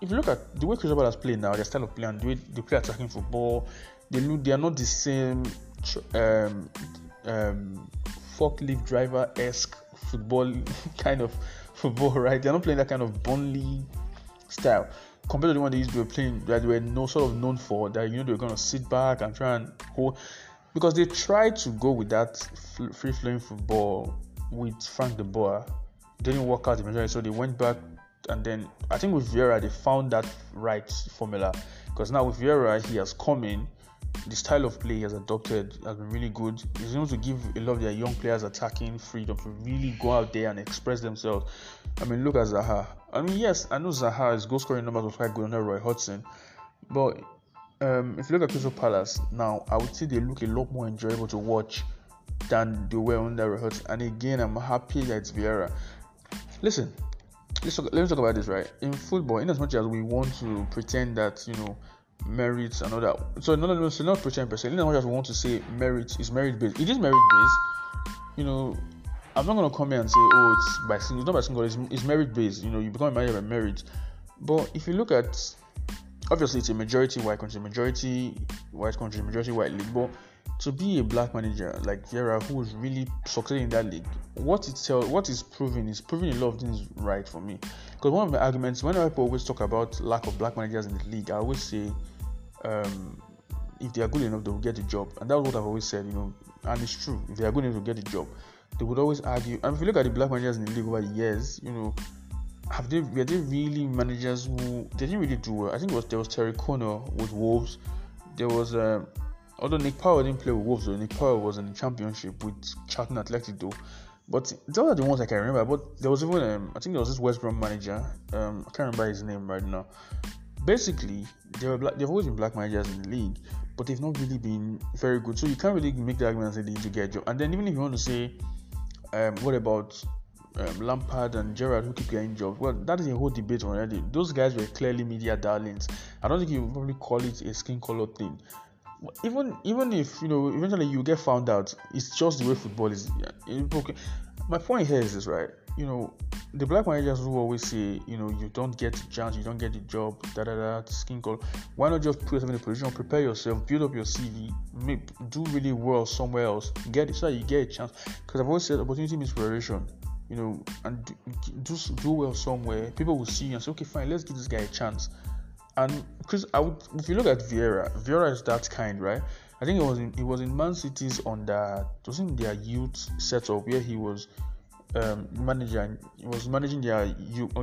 [SPEAKER 1] if you look at the way Crystal Palace play now, their style of play and the way they play attacking football, they look they are not the same um, um, forklift driver esque football [LAUGHS] kind of football, right? They're not playing that kind of Burnley style compared to the one they used to be playing that they were no sort of known for. That you know they were gonna sit back and try and hold because they tried to go with that free flowing football with Frank de Boer. Didn't work out eventually, so they went back and then I think with Vieira they found that right formula because now with Vieira he has come in the style of play he has adopted has been really good. He's able to give a lot of their young players attacking freedom to really go out there and express themselves. I mean, look at Zaha. I mean, yes, I know Zaha's goal scoring numbers was quite good under Roy Hodgson, but um, if you look at Crystal Palace now, I would say they look a lot more enjoyable to watch than they were under Roy Hodgson. And again, I'm happy that it's Vieira. Listen, let's talk, let me talk about this right in football. In as much as we want to pretend that you know merits and all. So no, no, no, so not pretend per se. As much want to say merit is merit based, it is merit based. You know, I'm not gonna come here and say, oh, it's by single. It's not by single. It's, it's merit based. You know, you become manager by merit. But if you look at, obviously, it's a majority white country, majority white country, majority white league. But to be a black manager like Vieira, who is really succeeding in that league, what it tell, what is proving is proving a lot of things right for me. Because one of my arguments, whenever people always talk about lack of black managers in the league, I always say, um, if they are good enough, they will get the job, and that's what I've always said. You know, and it's true. If they are good enough to get the job, they would always argue. And if you look at the black managers in the league over the years, you know, have they were they really managers who they didn't really do well? I think was there was Terry Connor with Wolves. There was um, Although Nick Powell didn't play with Wolves, though Nick Powell was in the championship with Charlton Athletic, though. But those are the ones I can remember. But there was even um, I think there was this West Brom manager. Um, I can't remember his name right now. Basically, they were black, they've always been black managers in the league, but they've not really been very good. So you can't really make the argument and say they need to get a job. And then even if you want to say, um, what about um, Lampard and Gerrard who keep getting jobs. Well, that is a whole debate already. Those guys were clearly media darlings. I don't think you would probably call it a skin color thing even even if you know eventually you get found out, it's just the way football is. My point here is this, right? You know, the black managers who always say, you know, you don't get the chance, you don't get the job, da da da, skin color. Why not just put yourself in a position, prepare yourself, build up your CV, make, do really well somewhere else, get it so that you get a chance. Because I've always said opportunity means preparation you know, and do, do, do well somewhere. People will see you and say, okay, fine, let's give this guy a chance. And because I would, if you look at Vieira, Vieira is that kind, right? I think it was in it was in Man City's under it was in their youth setup where he was um, manager. He was managing their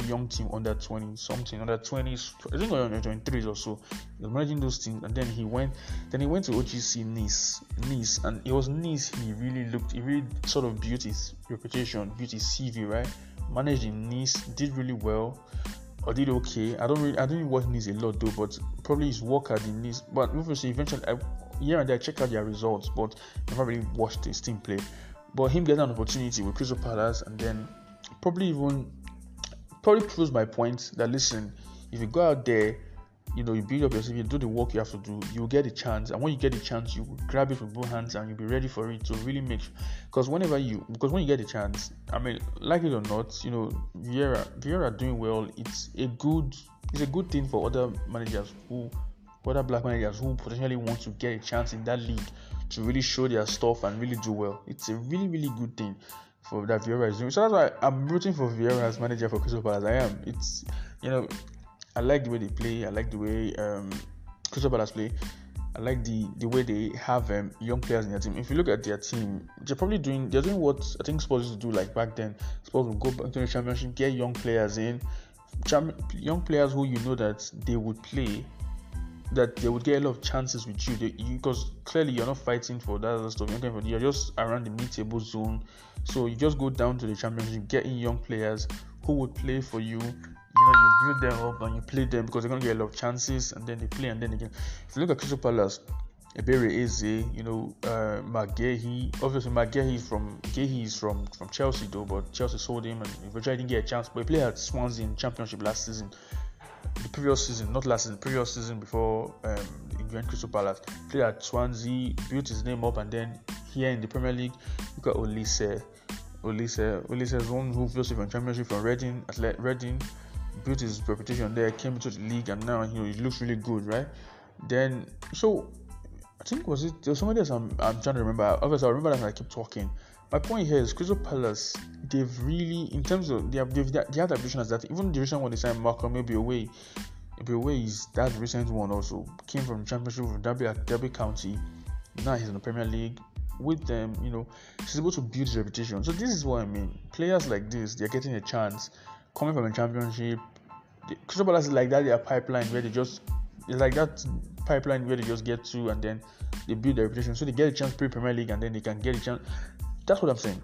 [SPEAKER 1] young team under 20 something, under 20s. I think under 23s or so. He was managing those teams, and then he went. Then he went to OGC Nice, Nice, and it was Nice. He really looked. He really sort of built his reputation, built his CV, right? Managed in Nice, did really well or did okay. I don't really, I don't watch Nice a lot though, but probably his work at the Nice. But obviously, eventually, I, here and there, I check out their results, but never really watched his team play. But him getting an opportunity with Crystal Palace and then probably even probably proves my point that listen, if you go out there you know you build up yourself, you do the work you have to do, you'll get a chance. And when you get a chance, you grab it with both hands and you'll be ready for it to really make. Because whenever you, because when you get a chance, I mean, like it or not, you know, Vieira, Vieira doing well. It's a good, it's a good thing for other managers who, other black managers who potentially want to get a chance in that league to really show their stuff and really do well. It's a really, really good thing for that Vieira is doing. So that's why I'm rooting for Vieira as manager for Crystal Palace. I am. It's you know I like the way they play. I like the way um, Crystal Palace play. I like the the way they have um, young players in their team. If you look at their team, they're probably doing they're doing what I think Spurs used to do like back then. Spurs will go back to the championship, get young players in, young players who you know that they would play, that they would get a lot of chances with you. because clearly you're not fighting for that other stuff. You're, you're just around the mid-table zone, so you just go down to the championship, get in young players who would play for you you know you build them up and you play them because they're gonna get a lot of chances and then they play and then again. If you look at Crystal Palace, Ebere Eze, you know, uh. Obviously, Marc Guéhi from Guéhi is from from Chelsea though, but Chelsea sold him and eventually didn't get a chance. But he played at Swansea in Championship last season, the previous season, not last season, previous season before um, he Crystal Palace. Played at Swansea, built his name up, and then here in the Premier League, you got Olise. Olise, Olise is one who obviously from Championship from Reading, Reading built his reputation there, came into the league, and now you know he looks really good, right? Then so I think was it there's somebody else I'm, I'm trying to remember. Obviously, I remember that I keep talking. My point here is Crystal Palace. They've really, in terms of they have they've, they have the ambition as that. Even the recent one they signed Malcolm Ebiowei, maybe away is that recent one also came from Championship from Derby Derby County. Now he's in the Premier League. With them, you know, he's able to build his reputation. So this is what I mean. Players like this, they're getting a chance coming from a championship. Crystal Palace is like that their pipeline where they just it's like that pipeline where they just get to and then they build their reputation. So they get a chance pre Premier League and then they can get a chance. That's what I'm saying.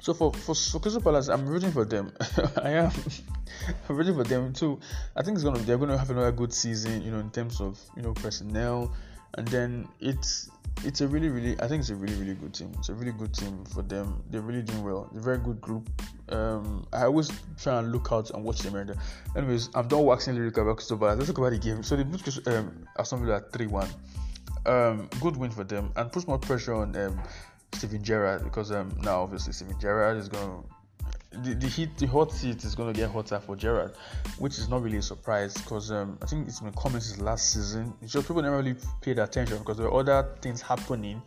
[SPEAKER 1] So for for, for Crystal Palace, I'm rooting for them. [LAUGHS] I am. [LAUGHS] I'm rooting for them too. I think it's gonna they're gonna have another good season, you know, in terms of you know personnel, and then it's it's a really, really, I think it's a really, really good team. It's a really good team for them. They're really doing well. They're a very good group. Um, I always try and look out and watch them. Anyways, I'm done waxing lyrical about Palace. Let's talk about the game. So they beat um, Aston Villa 3 1. Um, good win for them and puts more pressure on um, Steven Gerrard because um, now obviously Steven Gerrard is going to the, the heat, the hot seat is going to get hotter for Gerrard, which is not really a surprise because um, I think it's been coming since last season. It's just people never really paid attention because there are other things happening.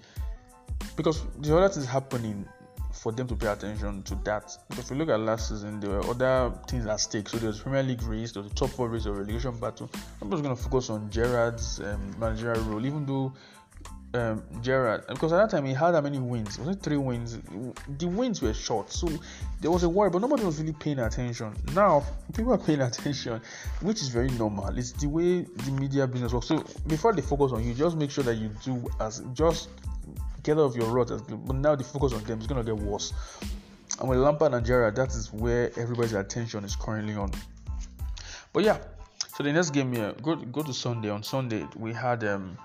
[SPEAKER 1] Because the other things happening for them to pay attention to that. Because if you look at last season, there were other things at stake. So there was Premier League race, there was the top four race, or relegation battle. I'm just going to focus on Gerrard's um, managerial role, even though um, Gerrard because at that time he had how many wins? Was it three wins? The wins were short, so there was a worry, but nobody was really paying attention. Now people are paying [LAUGHS] attention, which is very normal. It's the way the media business works. So before they focus on you, just make sure that you do as just get out of your rut. But now the focus on them is gonna get worse. And with Lampard and Gerrard, that is where everybody's attention is currently on. But yeah, so the next game here, go go to Sunday. On Sunday we had um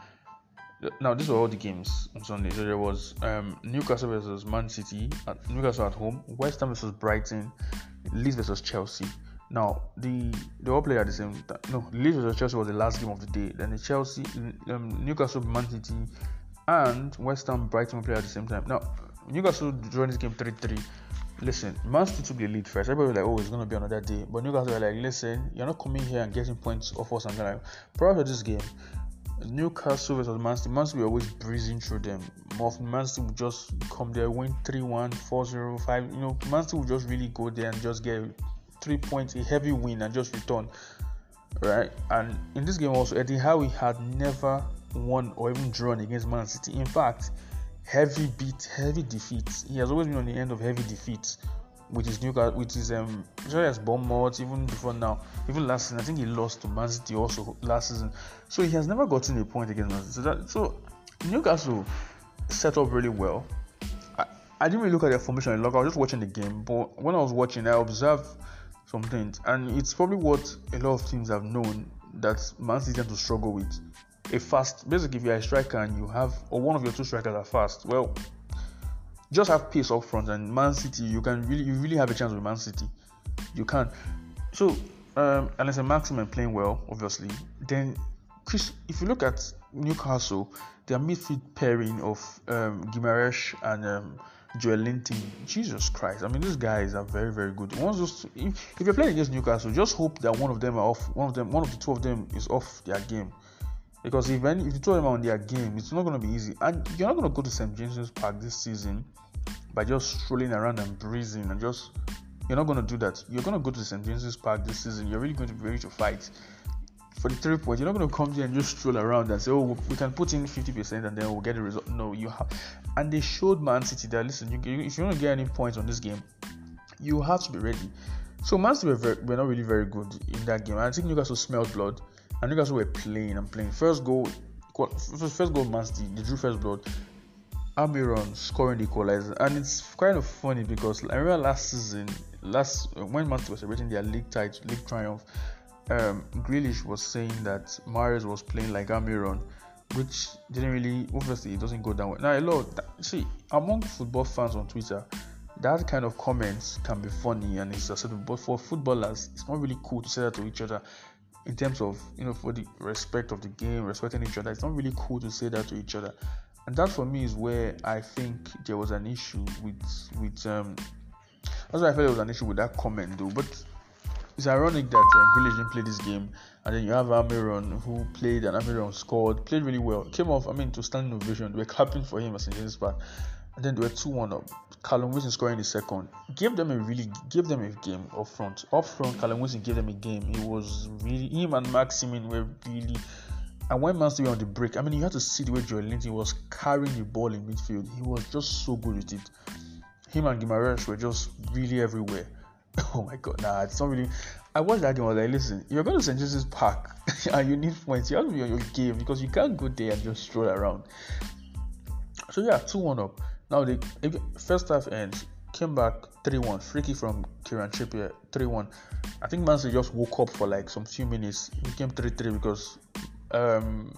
[SPEAKER 1] now these were all the games on Sunday. So there was um, Newcastle versus Man City, at Newcastle at home, West Ham versus Brighton, Leeds versus Chelsea. Now the they all played at the same time. No, Leeds versus Chelsea was the last game of the day. Then the Chelsea, um, Newcastle, Man City, and West Ham Brighton played at the same time. Now Newcastle joined this game 3-3. Listen, Man City took the lead first. Everybody was like, "Oh, it's gonna be another day," but Newcastle were like, "Listen, you're not coming here and getting points off us." And like, prior to this game, Newcastle versus Man City, Man City always breezing through them. More Man City would just come there, win 3 1, 4 0, 5. You know, Man City would just really go there and just get three points, a heavy win, and just return. Right? And in this game, also, Eddie Howe had never won or even drawn against Man City. In fact, heavy beat, heavy defeats. He has always been on the end of heavy defeats with his Newcastle, with his um, sorry as Bournemouth, even before now, even last season. I think he lost to Man City also last season, so he has never gotten a point against Man City. So, that, so Newcastle set up really well. I, I didn't really look at their formation a lot. I was just watching the game, but when I was watching, I observed some things, and it's probably what a lot of teams have known that Man City tend to struggle with. A fast, basically, if you're a striker and you have, or one of your two strikers are fast, well, just have pace up front and Man City you can really you really have a chance with Man City you can so um unless a maximum playing well obviously then Chris if you look at Newcastle their midfield pairing of um Guimaraes and um Joelinton, Jesus Christ! I mean, these guys are very, very good. Once if, if you're playing against Newcastle, just hope that one of them are off. One of them, one of the two of them is off their game. Because if any, if two of them on their game, it's not going to be easy. And you're not going to go to St James's Park this season by just strolling around and breezing and just you're not going to do that. You're going to go to St. James's Park this season. You're really going to be ready to fight. for the three points. You're not going to come here and just stroll around and say, "Oh, we can put in 50% and then we'll get the result." No, you have, and they showed Man City that listen, you, if you want to get any points on this game, you have to be ready. So Man City were, very, were not really very good in that game. I think Newcastle smelled blood, and Newcastle were playing and playing. First goal, first goal, Man City, they drew first blood. Almiron scoring the equalizer, and it's kind of funny because I remember last season, last when Man was celebrating their league title, league triumph, um, Grealish was saying that Mahrez was playing like Almiron, which didn't really, obviously, it doesn't go down well. Now, a lot, see, among football fans on Twitter, that kind of comments can be funny and it's acceptable, but for footballers, it's not really cool to say that to each other in terms of you know for the respect of the game, respecting each other. It's not really cool to say that to each other, and that for me is where I think there was an issue with with um. That's why I felt there was an issue with that comment though, but it's ironic that uh, Grealish didn't play this game, and then you have Almiron who played and Almiron scored, played really well, came off. I mean, to standing ovation. We're clapping for him as in this part, and then they were two one up. Callum Wilson scoring the second. Give them a really give them a game up front. Up front, Callum Wilson gave them a game. It was really him and Maximin were really and when Man City on the break, I mean you had to see the way Joelinton was carrying the ball in midfield. He was just so good with it. Him and Guimaraes were just really everywhere. [LAUGHS] Oh my god, nah, it's not really. I watched that game. I was like, listen, you're going to St. James's Park [LAUGHS] and you need points. You have to be on your game because you can't go there and just stroll around. So yeah, two one up. Now the first half ends. Came back 3-1. Free kick from Kieran Trippier 3-1. I think Man City just woke up for like some few minutes. It became 3-3 because um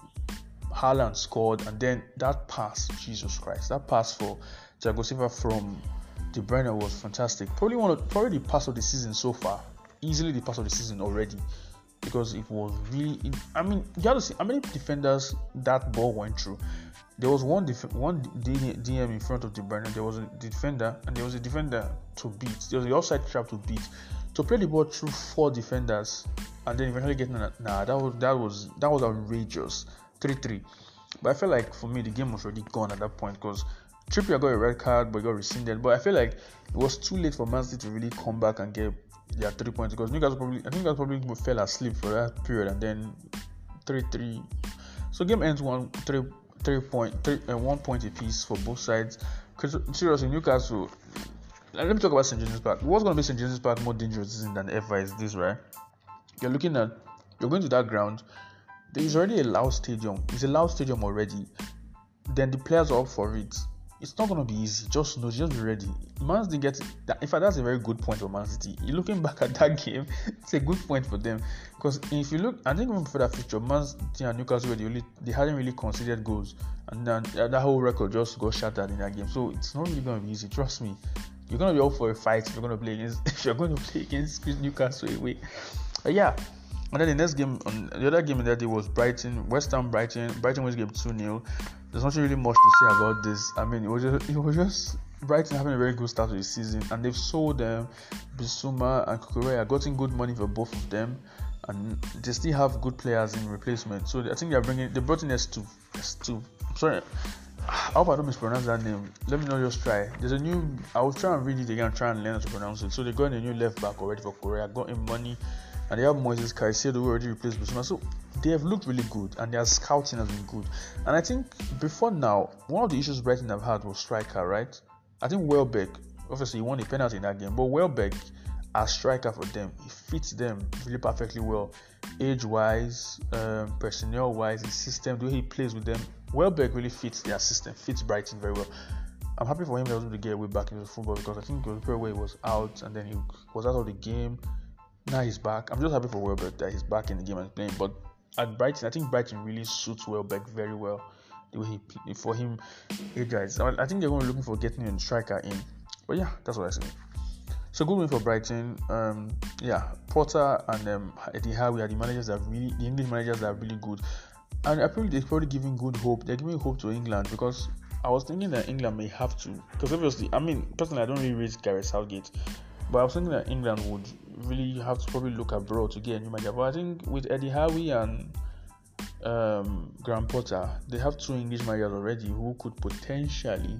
[SPEAKER 1] Haaland scored and then that pass, Jesus Christ, that pass for Thiago Silva from De Bruyne was fantastic. Probably one of probably the pass of the season so far. Easily the pass of the season already. Because it was really I mean you have to see how many defenders that ball went through. There was one def- one DM in front of De Bruyne. There was a defender and there was a defender to beat. There was the offside trap to beat. To play the ball through four defenders and then eventually getting a, nah that was that was that was outrageous. 3-3. But I felt like for me the game was already gone at that point because Trippier got a red card, but got rescinded. But I feel like it was too late for Man City to really come back and get their three points because Newcastle probably, I think Newcastle probably fell asleep for that period, and then three three. So game ends one three three point three and uh, one point apiece for both sides. Seriously, Newcastle. Let me talk about St James's Park. What's going to be St James's Park more dangerous than ever is this, right? You're looking at, you're going to that ground. There is already a loud stadium. It's a loud stadium already. Then the players are up for it it's not going to be easy. Just know, just be ready. Man City get that. In fact, that's a very good point for Man City. Looking [LAUGHS] back at that game, it's a good point for them because if you look, I think even for that future, Man City and Newcastle were the only they hadn't really considered goals, and then uh, that whole record just got shattered in that game. So it's not really going to be easy. Trust me. You're going to be up for a fight if you're going to play against [LAUGHS] if you're going to play against Newcastle away. But yeah, and then the next game, on the other game that day was Brighton, West Ham, Brighton. Brighton was game 2 0. There's not really much to say about this. I mean, it was just, it was just Brighton having a very good start to the season, and they've sold them. Um, Bissouma and Cucurella gotten good money for both of them, and they still have good players in replacement. So I think they're bringing, they brought in S2. S2. I'm sorry. I hope I don't mispronounce that name. Let me know, just try. There's a new. I will try and read it again, try and learn how to pronounce it. So they got a new left back already for Korea. Got him money and they have Moises Caicedo who already replaced Bissouma. So they have looked really good, and their scouting has been good. And I think before now, one of the issues Brighton have had was striker, right? I think Welbeck, obviously, he won a penalty in that game, but Welbeck as striker for them, he fits them really perfectly well, age-wise, um, personnel-wise, his system, the way he plays with them. Welbeck really fits their system, fits Brighton very well. I'm happy for him that was able to get away back into the football because I think he was out and then he was out of the game now he's back. I'm just happy for Welbeck that he's back in the game and playing. But at Brighton, I think Brighton really suits Welbeck very well. The way he play, for him, hey guys, I think they're going to be looking for getting a striker in. But yeah, that's what I say. So good win for Brighton. Um, yeah, Potter and um, Eddie Howe are the managers that really, the English managers that are really good, and I think they're probably giving good hope. They're giving hope to England because I was thinking that England may have to, because obviously, I mean, personally, I don't really rate Gareth Southgate, but I was thinking that England would really you have to probably look abroad to get a new manager. But I think with Eddie Howe and um, Graham Potter, they have two English managers already who could potentially,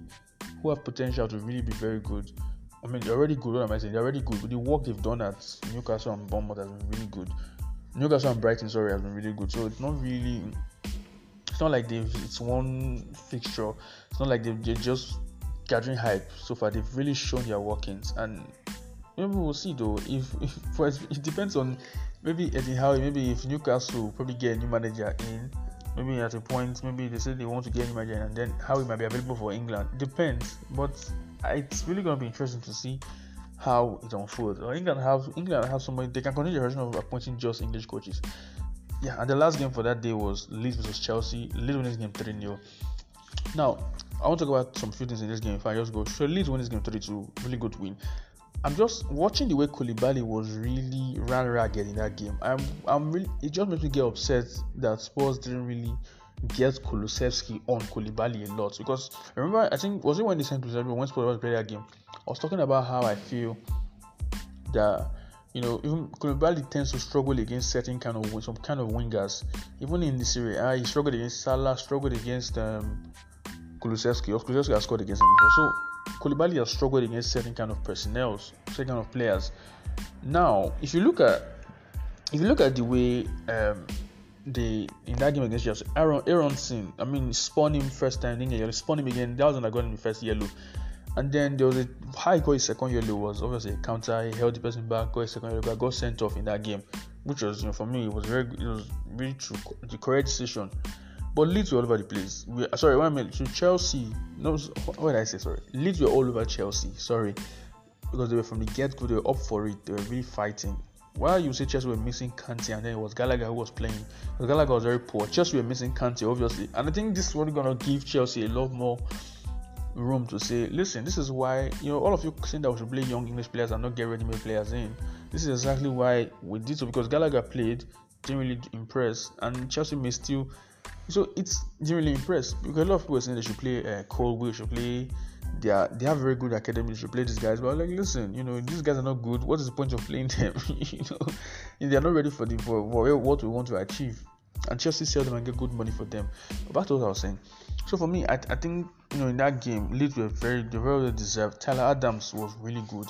[SPEAKER 1] who have potential to really be very good. I mean, they're already good. What am I saying? They're already good. But the work they've done at Newcastle and Bournemouth has been really good. Newcastle and Brighton, sorry, has been really good. So it's not really. It's not like they've. It's one fixture. It's not like they've, they're just gathering hype so far. They've really shown their workings, and maybe we'll see though. If, [LAUGHS] if it depends on maybe Eddie Howe. Maybe if Newcastle probably get a new manager in, maybe at a point, maybe they say they want to get a new manager, and then Howe might be available for England. Depends, but it's really going to be interesting to see how it unfolds. England have England have somebody they can continue the version of appointing just English coaches. Yeah, and the last game for that day was Leeds versus Chelsea. Leeds won this game 3 0. Now, I want to talk about some few things in this game. If I just go, so Leeds won this game 3 2, really good win. I'm just watching the way Koulibaly was really ran ragged in that game. I'm, I'm really, it just makes me get upset that Spurs didn't really get Kulusevski on Koulibaly a lot. Because remember I think was it when they sent Kulusevski when Spurs was playing that game? I was talking about how I feel that you know even Koulibaly tends to struggle against certain kind of some kind of wingers. Even in the series uh, he struggled against Salah struggled against um, Kulusevski Kulusevski has scored against him before. So Koulibaly has struggled against certain kind of personnel certain kind of players now if you look at if you look at the way um, they in that game against Chelsea, Aaron Aaronson, I mean, spun him first time, then yellow, spun him again. That was when I got him the first yellow. And then there was a high his second yellow was obviously a counter. He held the person back, got second yellow, got sent off in that game, which was you know for me it was very it was really true the correct decision. But Leeds were all over the place. We, uh, sorry, one minute. So Chelsea, no, what did I say? Sorry, Leeds were all over Chelsea. Sorry, because they were from the get go, they were up for it. They were really fighting. While you say Chelsea were missing Kante and then it was Gallagher who was playing, because Gallagher was very poor. Chelsea were missing Kante, obviously, and I think this is what going to give Chelsea a lot more room to say, listen, this is why you know all of you saying that we should play young English players and not get ready-made players in. This is exactly why we did so because Gallagher played, didn't really impress, and Chelsea may still. So it's didn't because a lot of people were saying they should play uh, Colwill, should play they are they have very good academies to play these guys. But like, listen, you know, these guys are not good. What is the point of playing them? [LAUGHS] you know, they are not ready for the for, for what we want to achieve. And Chelsea sell them and get good money for them. To what I was saying. So for me, I, I think you know in that game, Leeds were very they very well deserved. Tyler Adams was really good.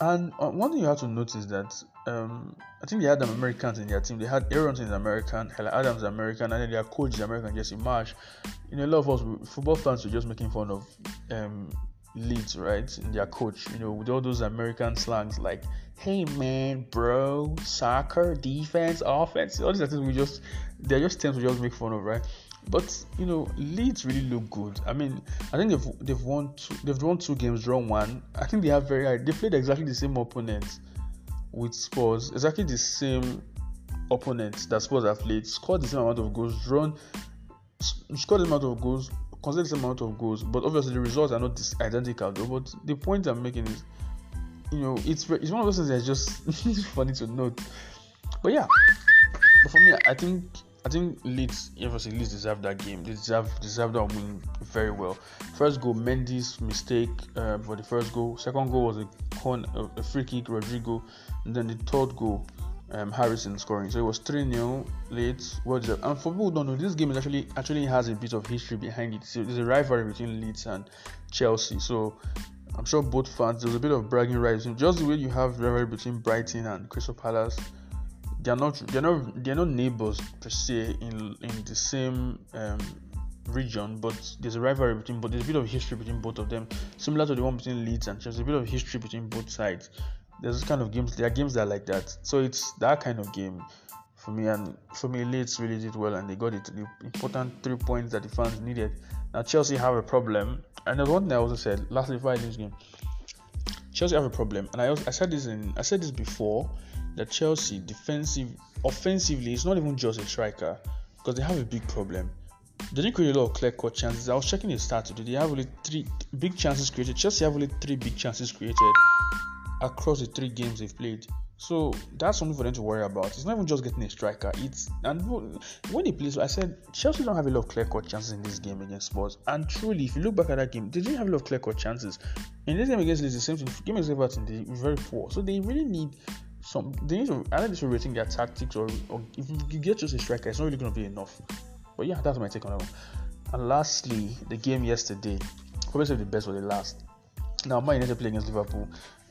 [SPEAKER 1] And uh, one thing you have to notice that um, I think they had Americans in their team. They had Aaron is American, Helen Adams American, and then their coach is American, Jesse Marsch. You know, a lot of us football fans were just making fun of um, Leeds, right? In their coach, you know, with all those American slangs like "Hey man, bro," soccer, defense, offense, all these things we just they're just terms we just make fun of, right? But you know, Leeds really look good. I mean, I think they've they've won two, they've won two games, drawn one. I think they have very high. They played exactly the same opponents with Spurs, exactly the same opponents that Spurs have played, scored the same amount of goals, drawn, scored the amount of goals, conceded the same amount of goals. But obviously the results are not identical. Though. But the point I'm making is, you know, it's it's one of those things that's just [LAUGHS] funny to note. But yeah, but for me, I think I think Leeds, obviously Leeds deserve that game. They deserve deserve that win very well. First goal, Mendy's mistake uh, for the first goal. Second goal was a corner, a free kick, Rodrigo, then the third goal, um, Harrison scoring. So it was 3 0 late. What's up? And for people who don't know, this game is actually actually has a bit of history behind it. So there's a rivalry between Leeds and Chelsea. So I'm sure both fans there's a bit of bragging rights. Just the way you have rivalry between Brighton and Crystal Palace they're not they're not they're not neighbors per se in in the same um, region, but there's a rivalry between but there's a bit of history between both of them, similar to the one between Leeds and Chelsea. There's A bit of history between both sides. There's this kind of games. There are games that are like that. So it's that kind of game for me. And for me, Leeds really did well, and they got it. The important three points that the fans needed. Now Chelsea have a problem, and there's one thing I also said lastly before I this game. Chelsea have a problem, and I also, I said this in I said this before that Chelsea defensive offensively is not even just a striker because they have a big problem. They didn't create a lot of clear cut chances. I was checking the stats today. They have only three big chances created. Chelsea have only three big chances created across the three games they've played. So that's something for them to worry about. It's not even just getting a striker. It's and when they play, so I said Chelsea don't have a lot of clear cut chances in this game against Spurs. And truly, if you look back at that game, they didn't have a lot of clear cut chances. In this game against Leeds, the same thing. Game against Everton, they were very poor. So they really need some they need to either rethink their tactics or, or if you get just a striker, it's not really going to be enough. But yeah, that's my take on that one. And lastly, the game yesterday, probably the best for the last. Now, Man United playing against Liverpool.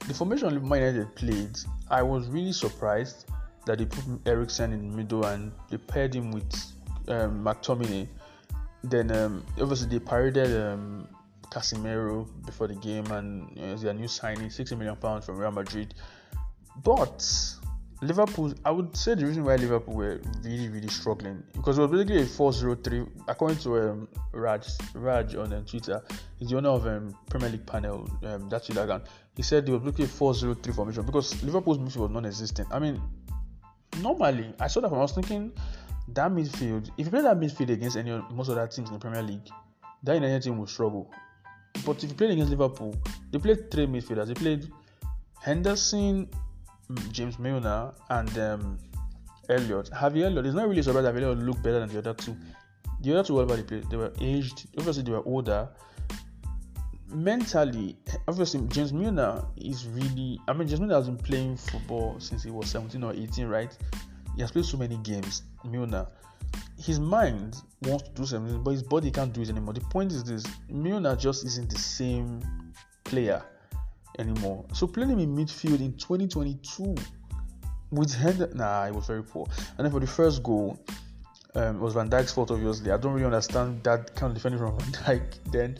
[SPEAKER 1] The formation Man United played, I was really surprised that they put Eriksen in the middle and they paired him with um, McTominay. Then um, obviously they paraded um, Casemiro before the game and you know, their new signing, 60 million pounds from Real Madrid. But Liverpool, I would say the reason why Liverpool were really, really struggling because it was basically a 4 0 3. According to um, Raj, Raj on um, Twitter, he's the owner of um, Premier League panel, um, that's Ilagan. He said they were looking 4 0 3 formation because Liverpool's midfield was non existent. I mean, normally, I saw that I was thinking that midfield, if you play that midfield against any most other teams in the Premier League, that United team will struggle. But if you play against Liverpool, they played three midfielders. They played Henderson, James Milner and um, Elliott. Harvey Elliott It's not really surprised that Elliott looked better than the other two. The other two, whatever they they were aged. Obviously, they were older. Mentally, obviously, James Milner is really. I mean, James Milner has been playing football since he was 17 or 18, right? He has played so many games. Milner, his mind wants to do something, but his body can't do it anymore. The point is this: Milner just isn't the same player anymore. So playing him in midfield in 2022 with head, nah, it was very poor. And then for the first goal, um, it was Van Dijk's fault, obviously. I don't really understand that kind of defending from Van Dijk. Then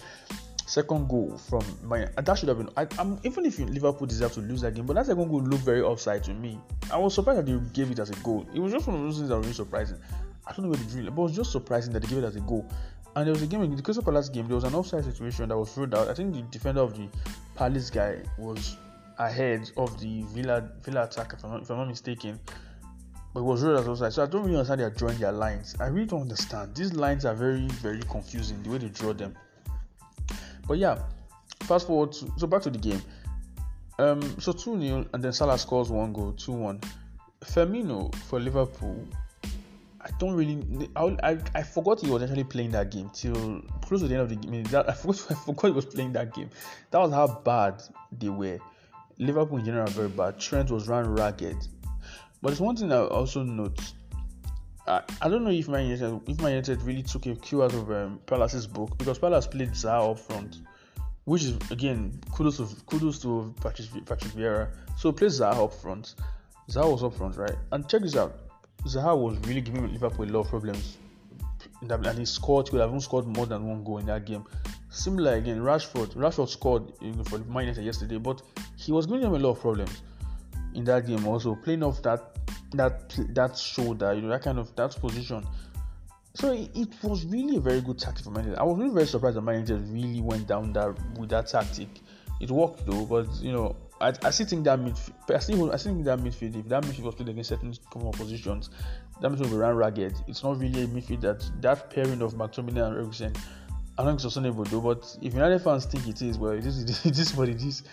[SPEAKER 1] second goal from my that should have been. I, am even if you Liverpool deserve to lose that game, but that second goal looked very offside to me. I was surprised that they gave it as a goal. It was just one of those things that were really surprising. I don't know where the drill, but it was just surprising that they gave it as a goal. And there was a game in the Crystal Palace game. There was an offside situation that was ruled out. I think the defender of the Palace guy was ahead of the Villa Villa attacker, if I'm not, if I'm not mistaken. But it was ruled as offside. So I don't really understand how they are drawing their lines. I really don't understand. These lines are very very confusing the way they draw them. But yeah, fast forward to, so back to the game. Um, so 2 0, and then Salah scores one goal, 2 1. Firmino for Liverpool I don't really. I, I, I forgot he was actually playing that game till close to the end of the game. That, [LAUGHS] I forgot I forgot he was playing that game. That was how bad they were. Liverpool in general very bad. Trent was run ragged. But it's one thing I also note. I, I don't know if my United if my United really took a cue out of um, Palace's book because Palace played Zaha up front, which is again kudos to kudos to Patrick, Patrick Vieira. So play Zaha up front. Zaha was up front, right? And check this out. Zaha was really giving Liverpool a lot of problems. And he scored, he could have even scored more than one goal in that game. Similar again, Rashford. Rashford scored for Man United yesterday, but he was giving them a lot of problems in that game. Also playing off that that that shoulder, you know, that kind of that position. So it, it was really a very good tactic for Man I was really very surprised that Man United really went down that with that tactic. It worked though, but you know, I, I still think that midfield. I still, I still think that midfield. If that midfield was played against certain common positions, that midfield will run ragged. It's not really a midfield that that pairing of McTominay and Eriksen. I don't think it's sustainable though. But if United fans think it is, well, it is, [LAUGHS] it is what it is.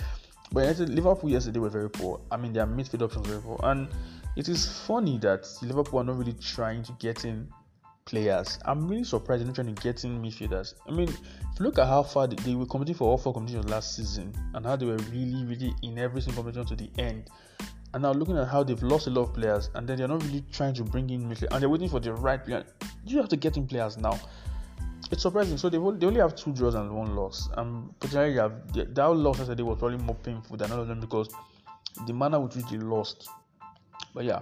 [SPEAKER 1] But United, Liverpool yesterday were very poor. I mean, their midfield options were very poor, and it is funny that Liverpool are not really trying to get in players. I'm really surprised they're not trying to get in midfielders. I mean, if you look at how far they, they were competing for all four competitions last season and how they were really, really in every single competition to the end, and now looking at how they've lost a lot of players and then they're not really trying to bring in midfielders and they're waiting for the right player. You have to get in players now. It's surprising. So they they only have two draws and one loss. Um, and potentially have that loss yesterday was probably more painful than all of them because the manner with which they lost. But yeah,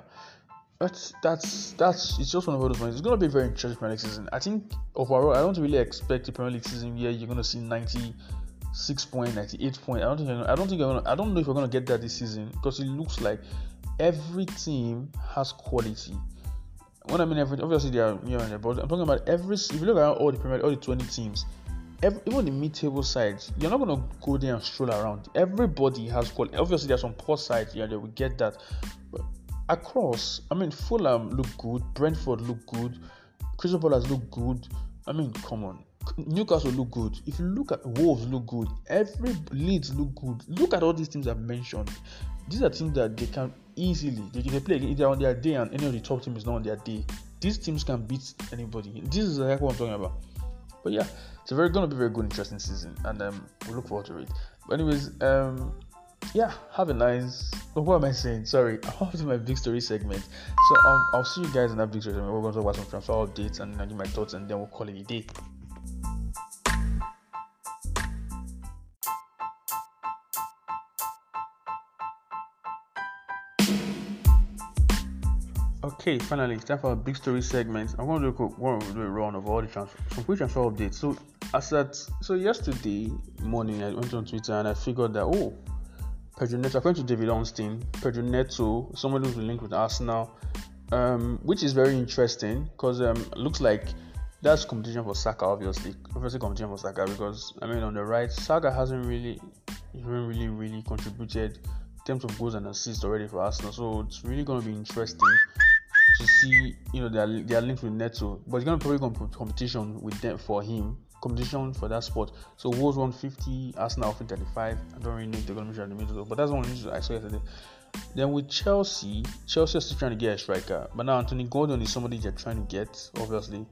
[SPEAKER 1] that's that's that's it's just one of those ones. It's gonna be very interesting Premier League season. I think overall, I don't really expect the Premier League season where you're gonna see 96 point, 98 point. I don't think I don't think gonna, I don't know if we're gonna get that this season because it looks like every team has quality. When I mean obviously they are here and there, but I'm talking about every. If you look at all the Premier, all the 20 teams, every, even the mid-table sides, you're not gonna go there and stroll around. Everybody has quality. Obviously, there's some poor sides. Yeah, they will get that, but across, I mean, Fulham look good, Brentford look good, Crystal Palace look good. I mean, come on. Newcastle look good. If you look at Wolves look good, every Leeds look good. Look at all these teams I've mentioned. These are teams that they can easily they can play if they're on their day and any of the top team is not on their day. These teams can beat anybody. This is exactly what I'm talking about. But yeah, it's a very gonna be very good, interesting season, and um, we look forward to it. But anyways, um, yeah, have a nice. what am I saying? Sorry, [LAUGHS] I'm to my big story segment. So um, I'll see you guys in that big story segment. We're to talk about some transfer updates and I'll give my thoughts, and then we'll call it a day. Okay, finally, it's time for a big story segment. I'm going to do a, going to do a run of all the transfer, some quick transfer updates. So, as at so yesterday morning, I went on Twitter and I figured that oh, Pedro Neto, according to David Ornstein, Pedro Neto, somebody who's linked with Arsenal, um, which is very interesting because um, looks like that's competition for Saka, obviously, obviously competition for Saka because I mean on the right, Saka hasn't really, hasn't really, really contributed in terms of goals and assists already for Arsenal. So it's really going to be interesting to see, you know, they are, they are linked with Neto, but it's going to probably go competition with them for him, competition for that spot. So Wolves 150, Arsenal 35. I don't really know if they're going to measure the middle, but that's one news I saw yesterday. Then with Chelsea, Chelsea is still trying to get a striker, but now Anthony Gordon is somebody they're trying to get, obviously.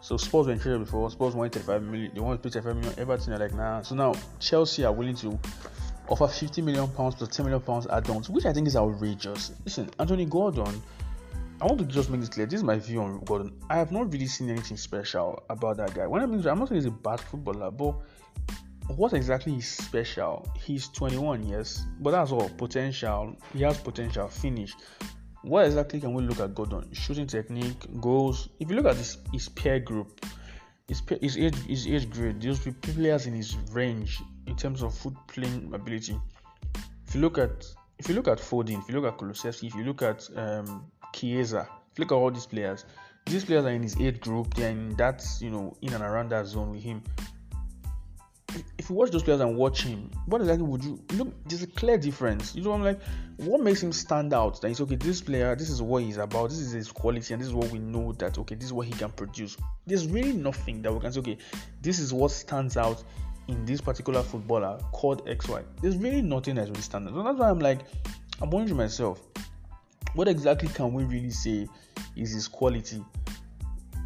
[SPEAKER 1] So Spurs were interested before. Spurs wanted 35 million. They want to pay 35 million. Everton are like, nah. So now Chelsea are willing to offer 50 million pounds plus 10 million pounds add-ons, which I think is outrageous. Listen, Anthony Gordon, I want to just make this clear. This is my view on Gordon. I have not really seen anything special about that guy. When I mean, I'm not saying he's a bad footballer, but what exactly is special? He's 21, yes, but that's all potential. He has potential. Finish. What exactly can we look at Gordon? Shooting technique, goals. If you look at this, his peer group, his, his age, his age grade, those players in his range in terms of foot playing ability. If you look at if you look at Foden, if you look at Kulusevski, if you look at um, Chiesa, if look at all these players, these players are in his age group. They're in that you know in and around that zone with him. If, you watch those players and watch him, what exactly would you look? There's a clear difference. You know, I'm like, what makes him stand out? That he's okay. This player, this is what he's about. This is his quality, and this is what we know that okay, this is what he can produce. There's really nothing that we can say. Okay, this is what stands out in this particular footballer called XY. There's really nothing that's really standard. So that's why I'm like, I'm wondering myself, what exactly can we really say is his quality?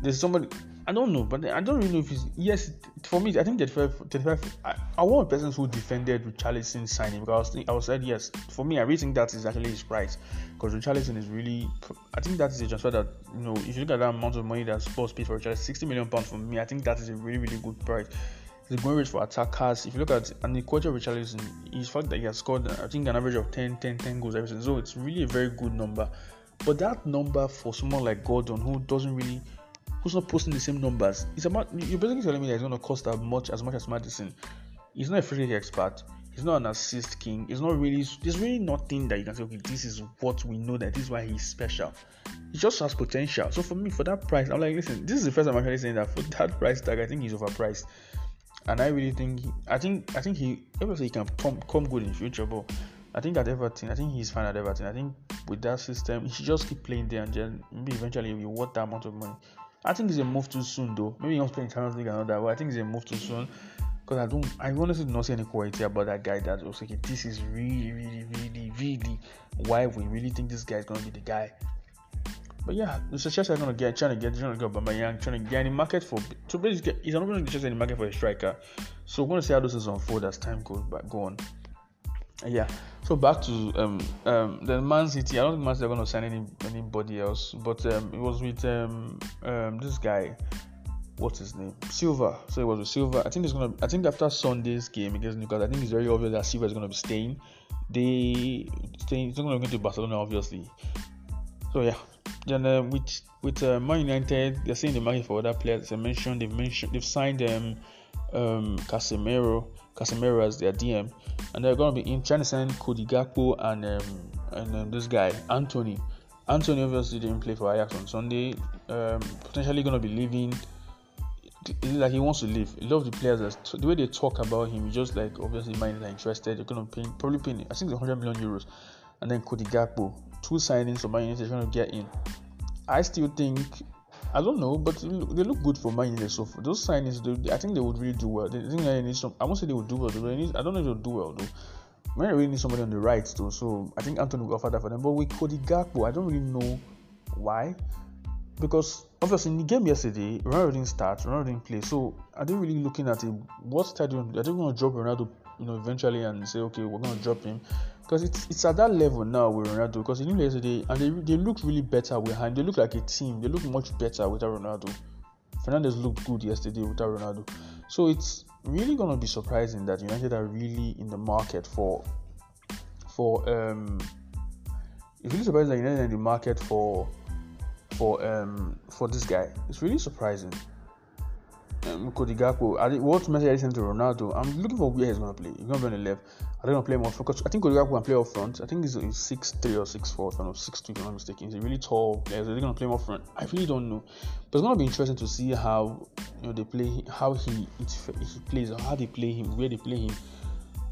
[SPEAKER 1] There's somebody I don't know, but I don't really know if he's yes. For me, I think 35, 35 I, I want persons who defended Richarlison signing because I was said yes. For me, I really think that is actually his price because Richarlison is really. I think that is a transfer that you know if you look at that amount of money that Spurs paid for Richarlison, 60 million pounds for me, I think that is a really really good price the going rate for attackers. If you look at and the quarter Richarlison, his fact that he has scored, I think, an average of 10, 10, 10 goals every season. So it's really a very good number. But that number for someone like Gordon, who doesn't really, who's not posting the same numbers, it's about you're basically telling me that it's going to cost as much as much as Maddison. He's not a free expert. He's not an assist king. It's not really. There's really nothing that you can say. Okay, this is what we know. That this is why he's special. He just has potential. So for me, for that price, I'm like, listen. This is the first time I'm actually saying that for that price tag, I think he's overpriced and I really think I think I think he obviously he can come come good in future, but I think at Everton, I think he's fine at Everton. I think with that system, he should just keep playing there and then maybe eventually he will worth that amount of money. I think he's a move too soon though. Maybe he wants to play in Champions League and all that, but I think he's a move too soon. Because I don't I honestly do not see any quality about that guy that was like this is really, really, really, really why we really think this guy is gonna be the guy. But yeah, the Chelsea are gonna get trying to get trying to get Aubameyang, trying to get the market for so basically he's not going to get in the market for a striker. So we're gonna see how this is unfold as time goes back go on. Yeah, so back to um um the Man City. I don't think Man City are gonna sign any anybody else, but um it was with um um this guy. What's his name? Silva. So it was with Silva. I think it's gonna. I think after Sunday's game against Newcastle, I think it's very obvious that Silva is gonna be staying. They staying. He's not gonna go to Barcelona, obviously. So yeah, then uh, with with uh, Man United, they're seeing the market for other players. As I mentioned, they've mentioned they've signed um, um Casemiro, Casemiro as their DM, and they're going to be in trying to sign Cody Gakpo and um, and um, this guy Antony. Antony obviously didn't play for Ajax on Sunday. Um, potentially going to be leaving. Like he wants to leave. A lot of the players, the way they talk about him, just like obviously Man are interested. They're going to pay probably pay. I think it's 100 million euros, and then Cody Gakpo two signings for Man United trying to get in. I still think I don't know, but they look good for Man United. So for those signings, they, I think they would really do well. They think they need some. I won't say they would do well. They need, I don't know if they'll do well though. Man really need somebody on the right though. So I think Antony will offer that for them. But with Cody Gakpo, I don't really know why. Because obviously in the game yesterday, Ronaldo didn't start, Ronaldo didn't play. So are they really looking at it? What stadium? Are they going to drop Ronaldo, you know, eventually and say, okay, we're going to drop him? Because it's it's at that level now with Ronaldo. Because in yesterday, and they, they look really better with him. They look like a team. They look much better without Ronaldo. Fernandes looked good yesterday without Ronaldo. So it's really gonna be surprising that United are really in the market for for um. It's really surprising that United are in the market for for um for this guy. It's really surprising. Um, I, what message I sent to Ronaldo? I'm looking for where he's gonna play. He's gonna be on the left. I don't know play more because I think Cody can play up front. I think he's, he's six three or six four. I'm not six two, if I'm not mistaken. He's a really tall player. So they're gonna play more front. I really don't know, but it's gonna be interesting to see how you know they play, how he he plays, or how they play him, where they play him.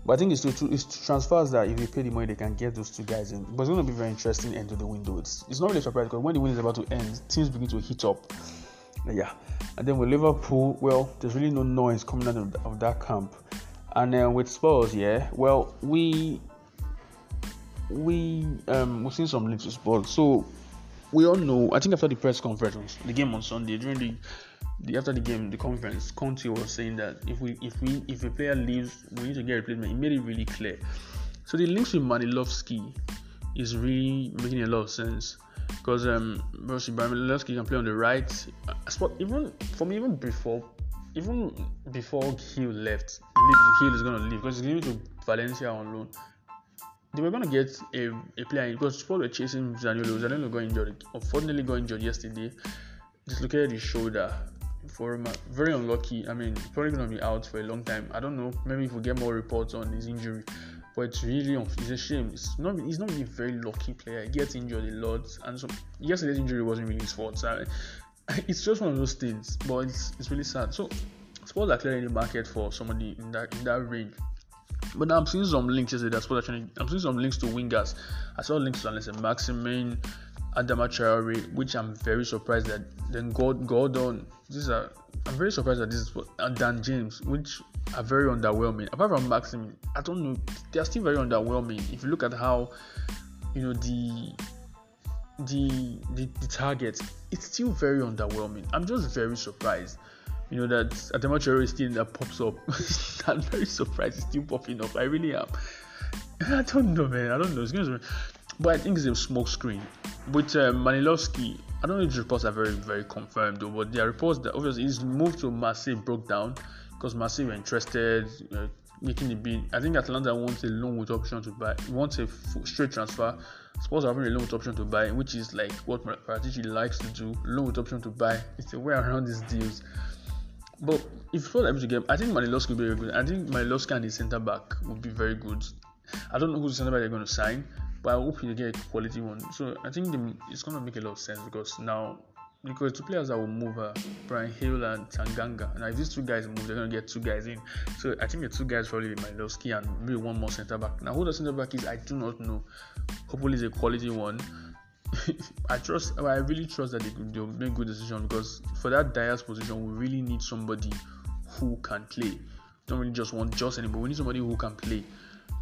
[SPEAKER 1] But I think it's to, it's transfers that if they pay the money, they can get those two guys in. But it's going to be very interesting end of the window. It's, it's not really surprising because when the window is about to end, teams begin to heat up. Yeah. And then with Liverpool, well, there's really no noise coming out of, of that camp. And then with Spurs, yeah, well, we we um we've seen some links with Spurs. So we all know. I think after the press conference, the game on Sunday during the the, after the game, the conference, Conte was saying that if we if we if a player leaves, we need to get a replacement. He made it really clear. So the links with Manilovsky is really making a lot of sense because um, Manilovsky can play on the right spot. Even for me, even before even before Gil left, Gil is gonna leave because he's going to Valencia on loan. They were gonna get a, a player because people were chasing Zaniolo. Zaniolo got injured. Unfortunately, got injured yesterday. Dislocated his shoulder for very unlucky. I mean, probably gonna be out for a long time. I don't know. Maybe if we get more reports on his injury, but it's really um, it's a shame. It's not he's not a very lucky player. He gets injured a lot, and so yesterday's injury wasn't really his fault. So [LAUGHS] it's just one of those things, but it's, it's really sad. So Spurs are clearly in the market for somebody in that in that range. But now I'm seeing some links yesterday Spurs actually I'm seeing some links to wingers. I saw links to Allan Saint-Maximin, Adama Traore, which I'm very surprised that then Gordon. These are I'm very surprised that this is and Dan James, which are very underwhelming. Apart from Maxim, I don't know, they are still very underwhelming. If you look at how you know the the the, the target, it's still very underwhelming. I'm just very surprised. You know that Adama Traore is still that pops up. [LAUGHS] I'm very surprised it's still popping up. I really am. [LAUGHS] I don't know, man. I don't know. But I think it's a smoke screen. With uh, Manilovsky, I don't know if the reports are very, very confirmed though, but there are reports that obviously his move to Marseille broke down because were interested, uh, making the bid. I think Atalanta wants a loan with option to buy, wants a straight transfer. Spurs are having a loan with option to buy, which is like what Paratici likes to do loan with option to buy. [LAUGHS] It's a way around these deals. But if Spurs are able to I think Manilovsky could be very good. I think Manilovsky and the centre back would be very good. I don't know who's centre back they're going to sign but I hope you get a quality one. So I think the, it's gonna make a lot of sense because now because two players that will move are Bryan Gil and Tanganga. Now if these two guys move, they're gonna get two guys in. So I think the two guys probably Manilovsky and maybe one more centre back. Now who the centre back is, I do not know. Hopefully it's a quality one. [LAUGHS] I trust. I really trust that they they'll make good decision because for that Dias position, we really need somebody who can play. Don't really just want just anybody. We need somebody who can play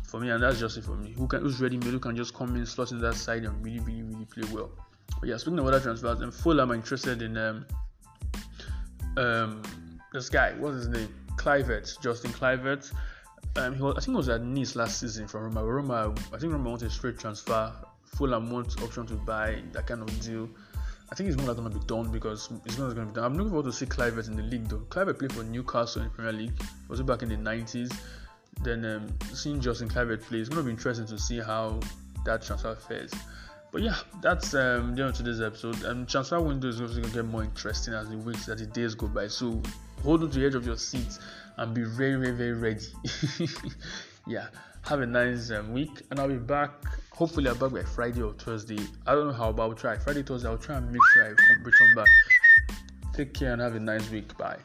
[SPEAKER 1] for me, and that's just it for me. Who can who's ready who can just come in, slot in that side and really, really, really play well. But yeah, speaking of other transfers, and Fulham are interested in um um this guy, what's his name? Kluivert, Justin Kluivert. Um, he was, I think he was at Nice last season from Roma. Roma, I think Roma wants a straight transfer. Fulham wants option to buy that kind of deal. I think it's like going to be done because it's not going to be done. I'm looking forward to see Kluivert in the league though. Kluivert played for Newcastle in the Premier League. Was it back in the 90s? then um, seeing Justin Kluivert play, it's going to be interesting to see how that transfer fares. But yeah, that's um, the end of today's episode. And um, transfer window is going to get more interesting as the weeks, as the days go by. So hold on to the edge of your seat and be very, very, very ready. [LAUGHS] yeah, have a nice um, week, and I'll be back. Hopefully, I'll be back by Friday or Thursday. I don't know how, but I'll try. Friday, Thursday, I'll try and make sure I return back. Take care and have a nice week. Bye.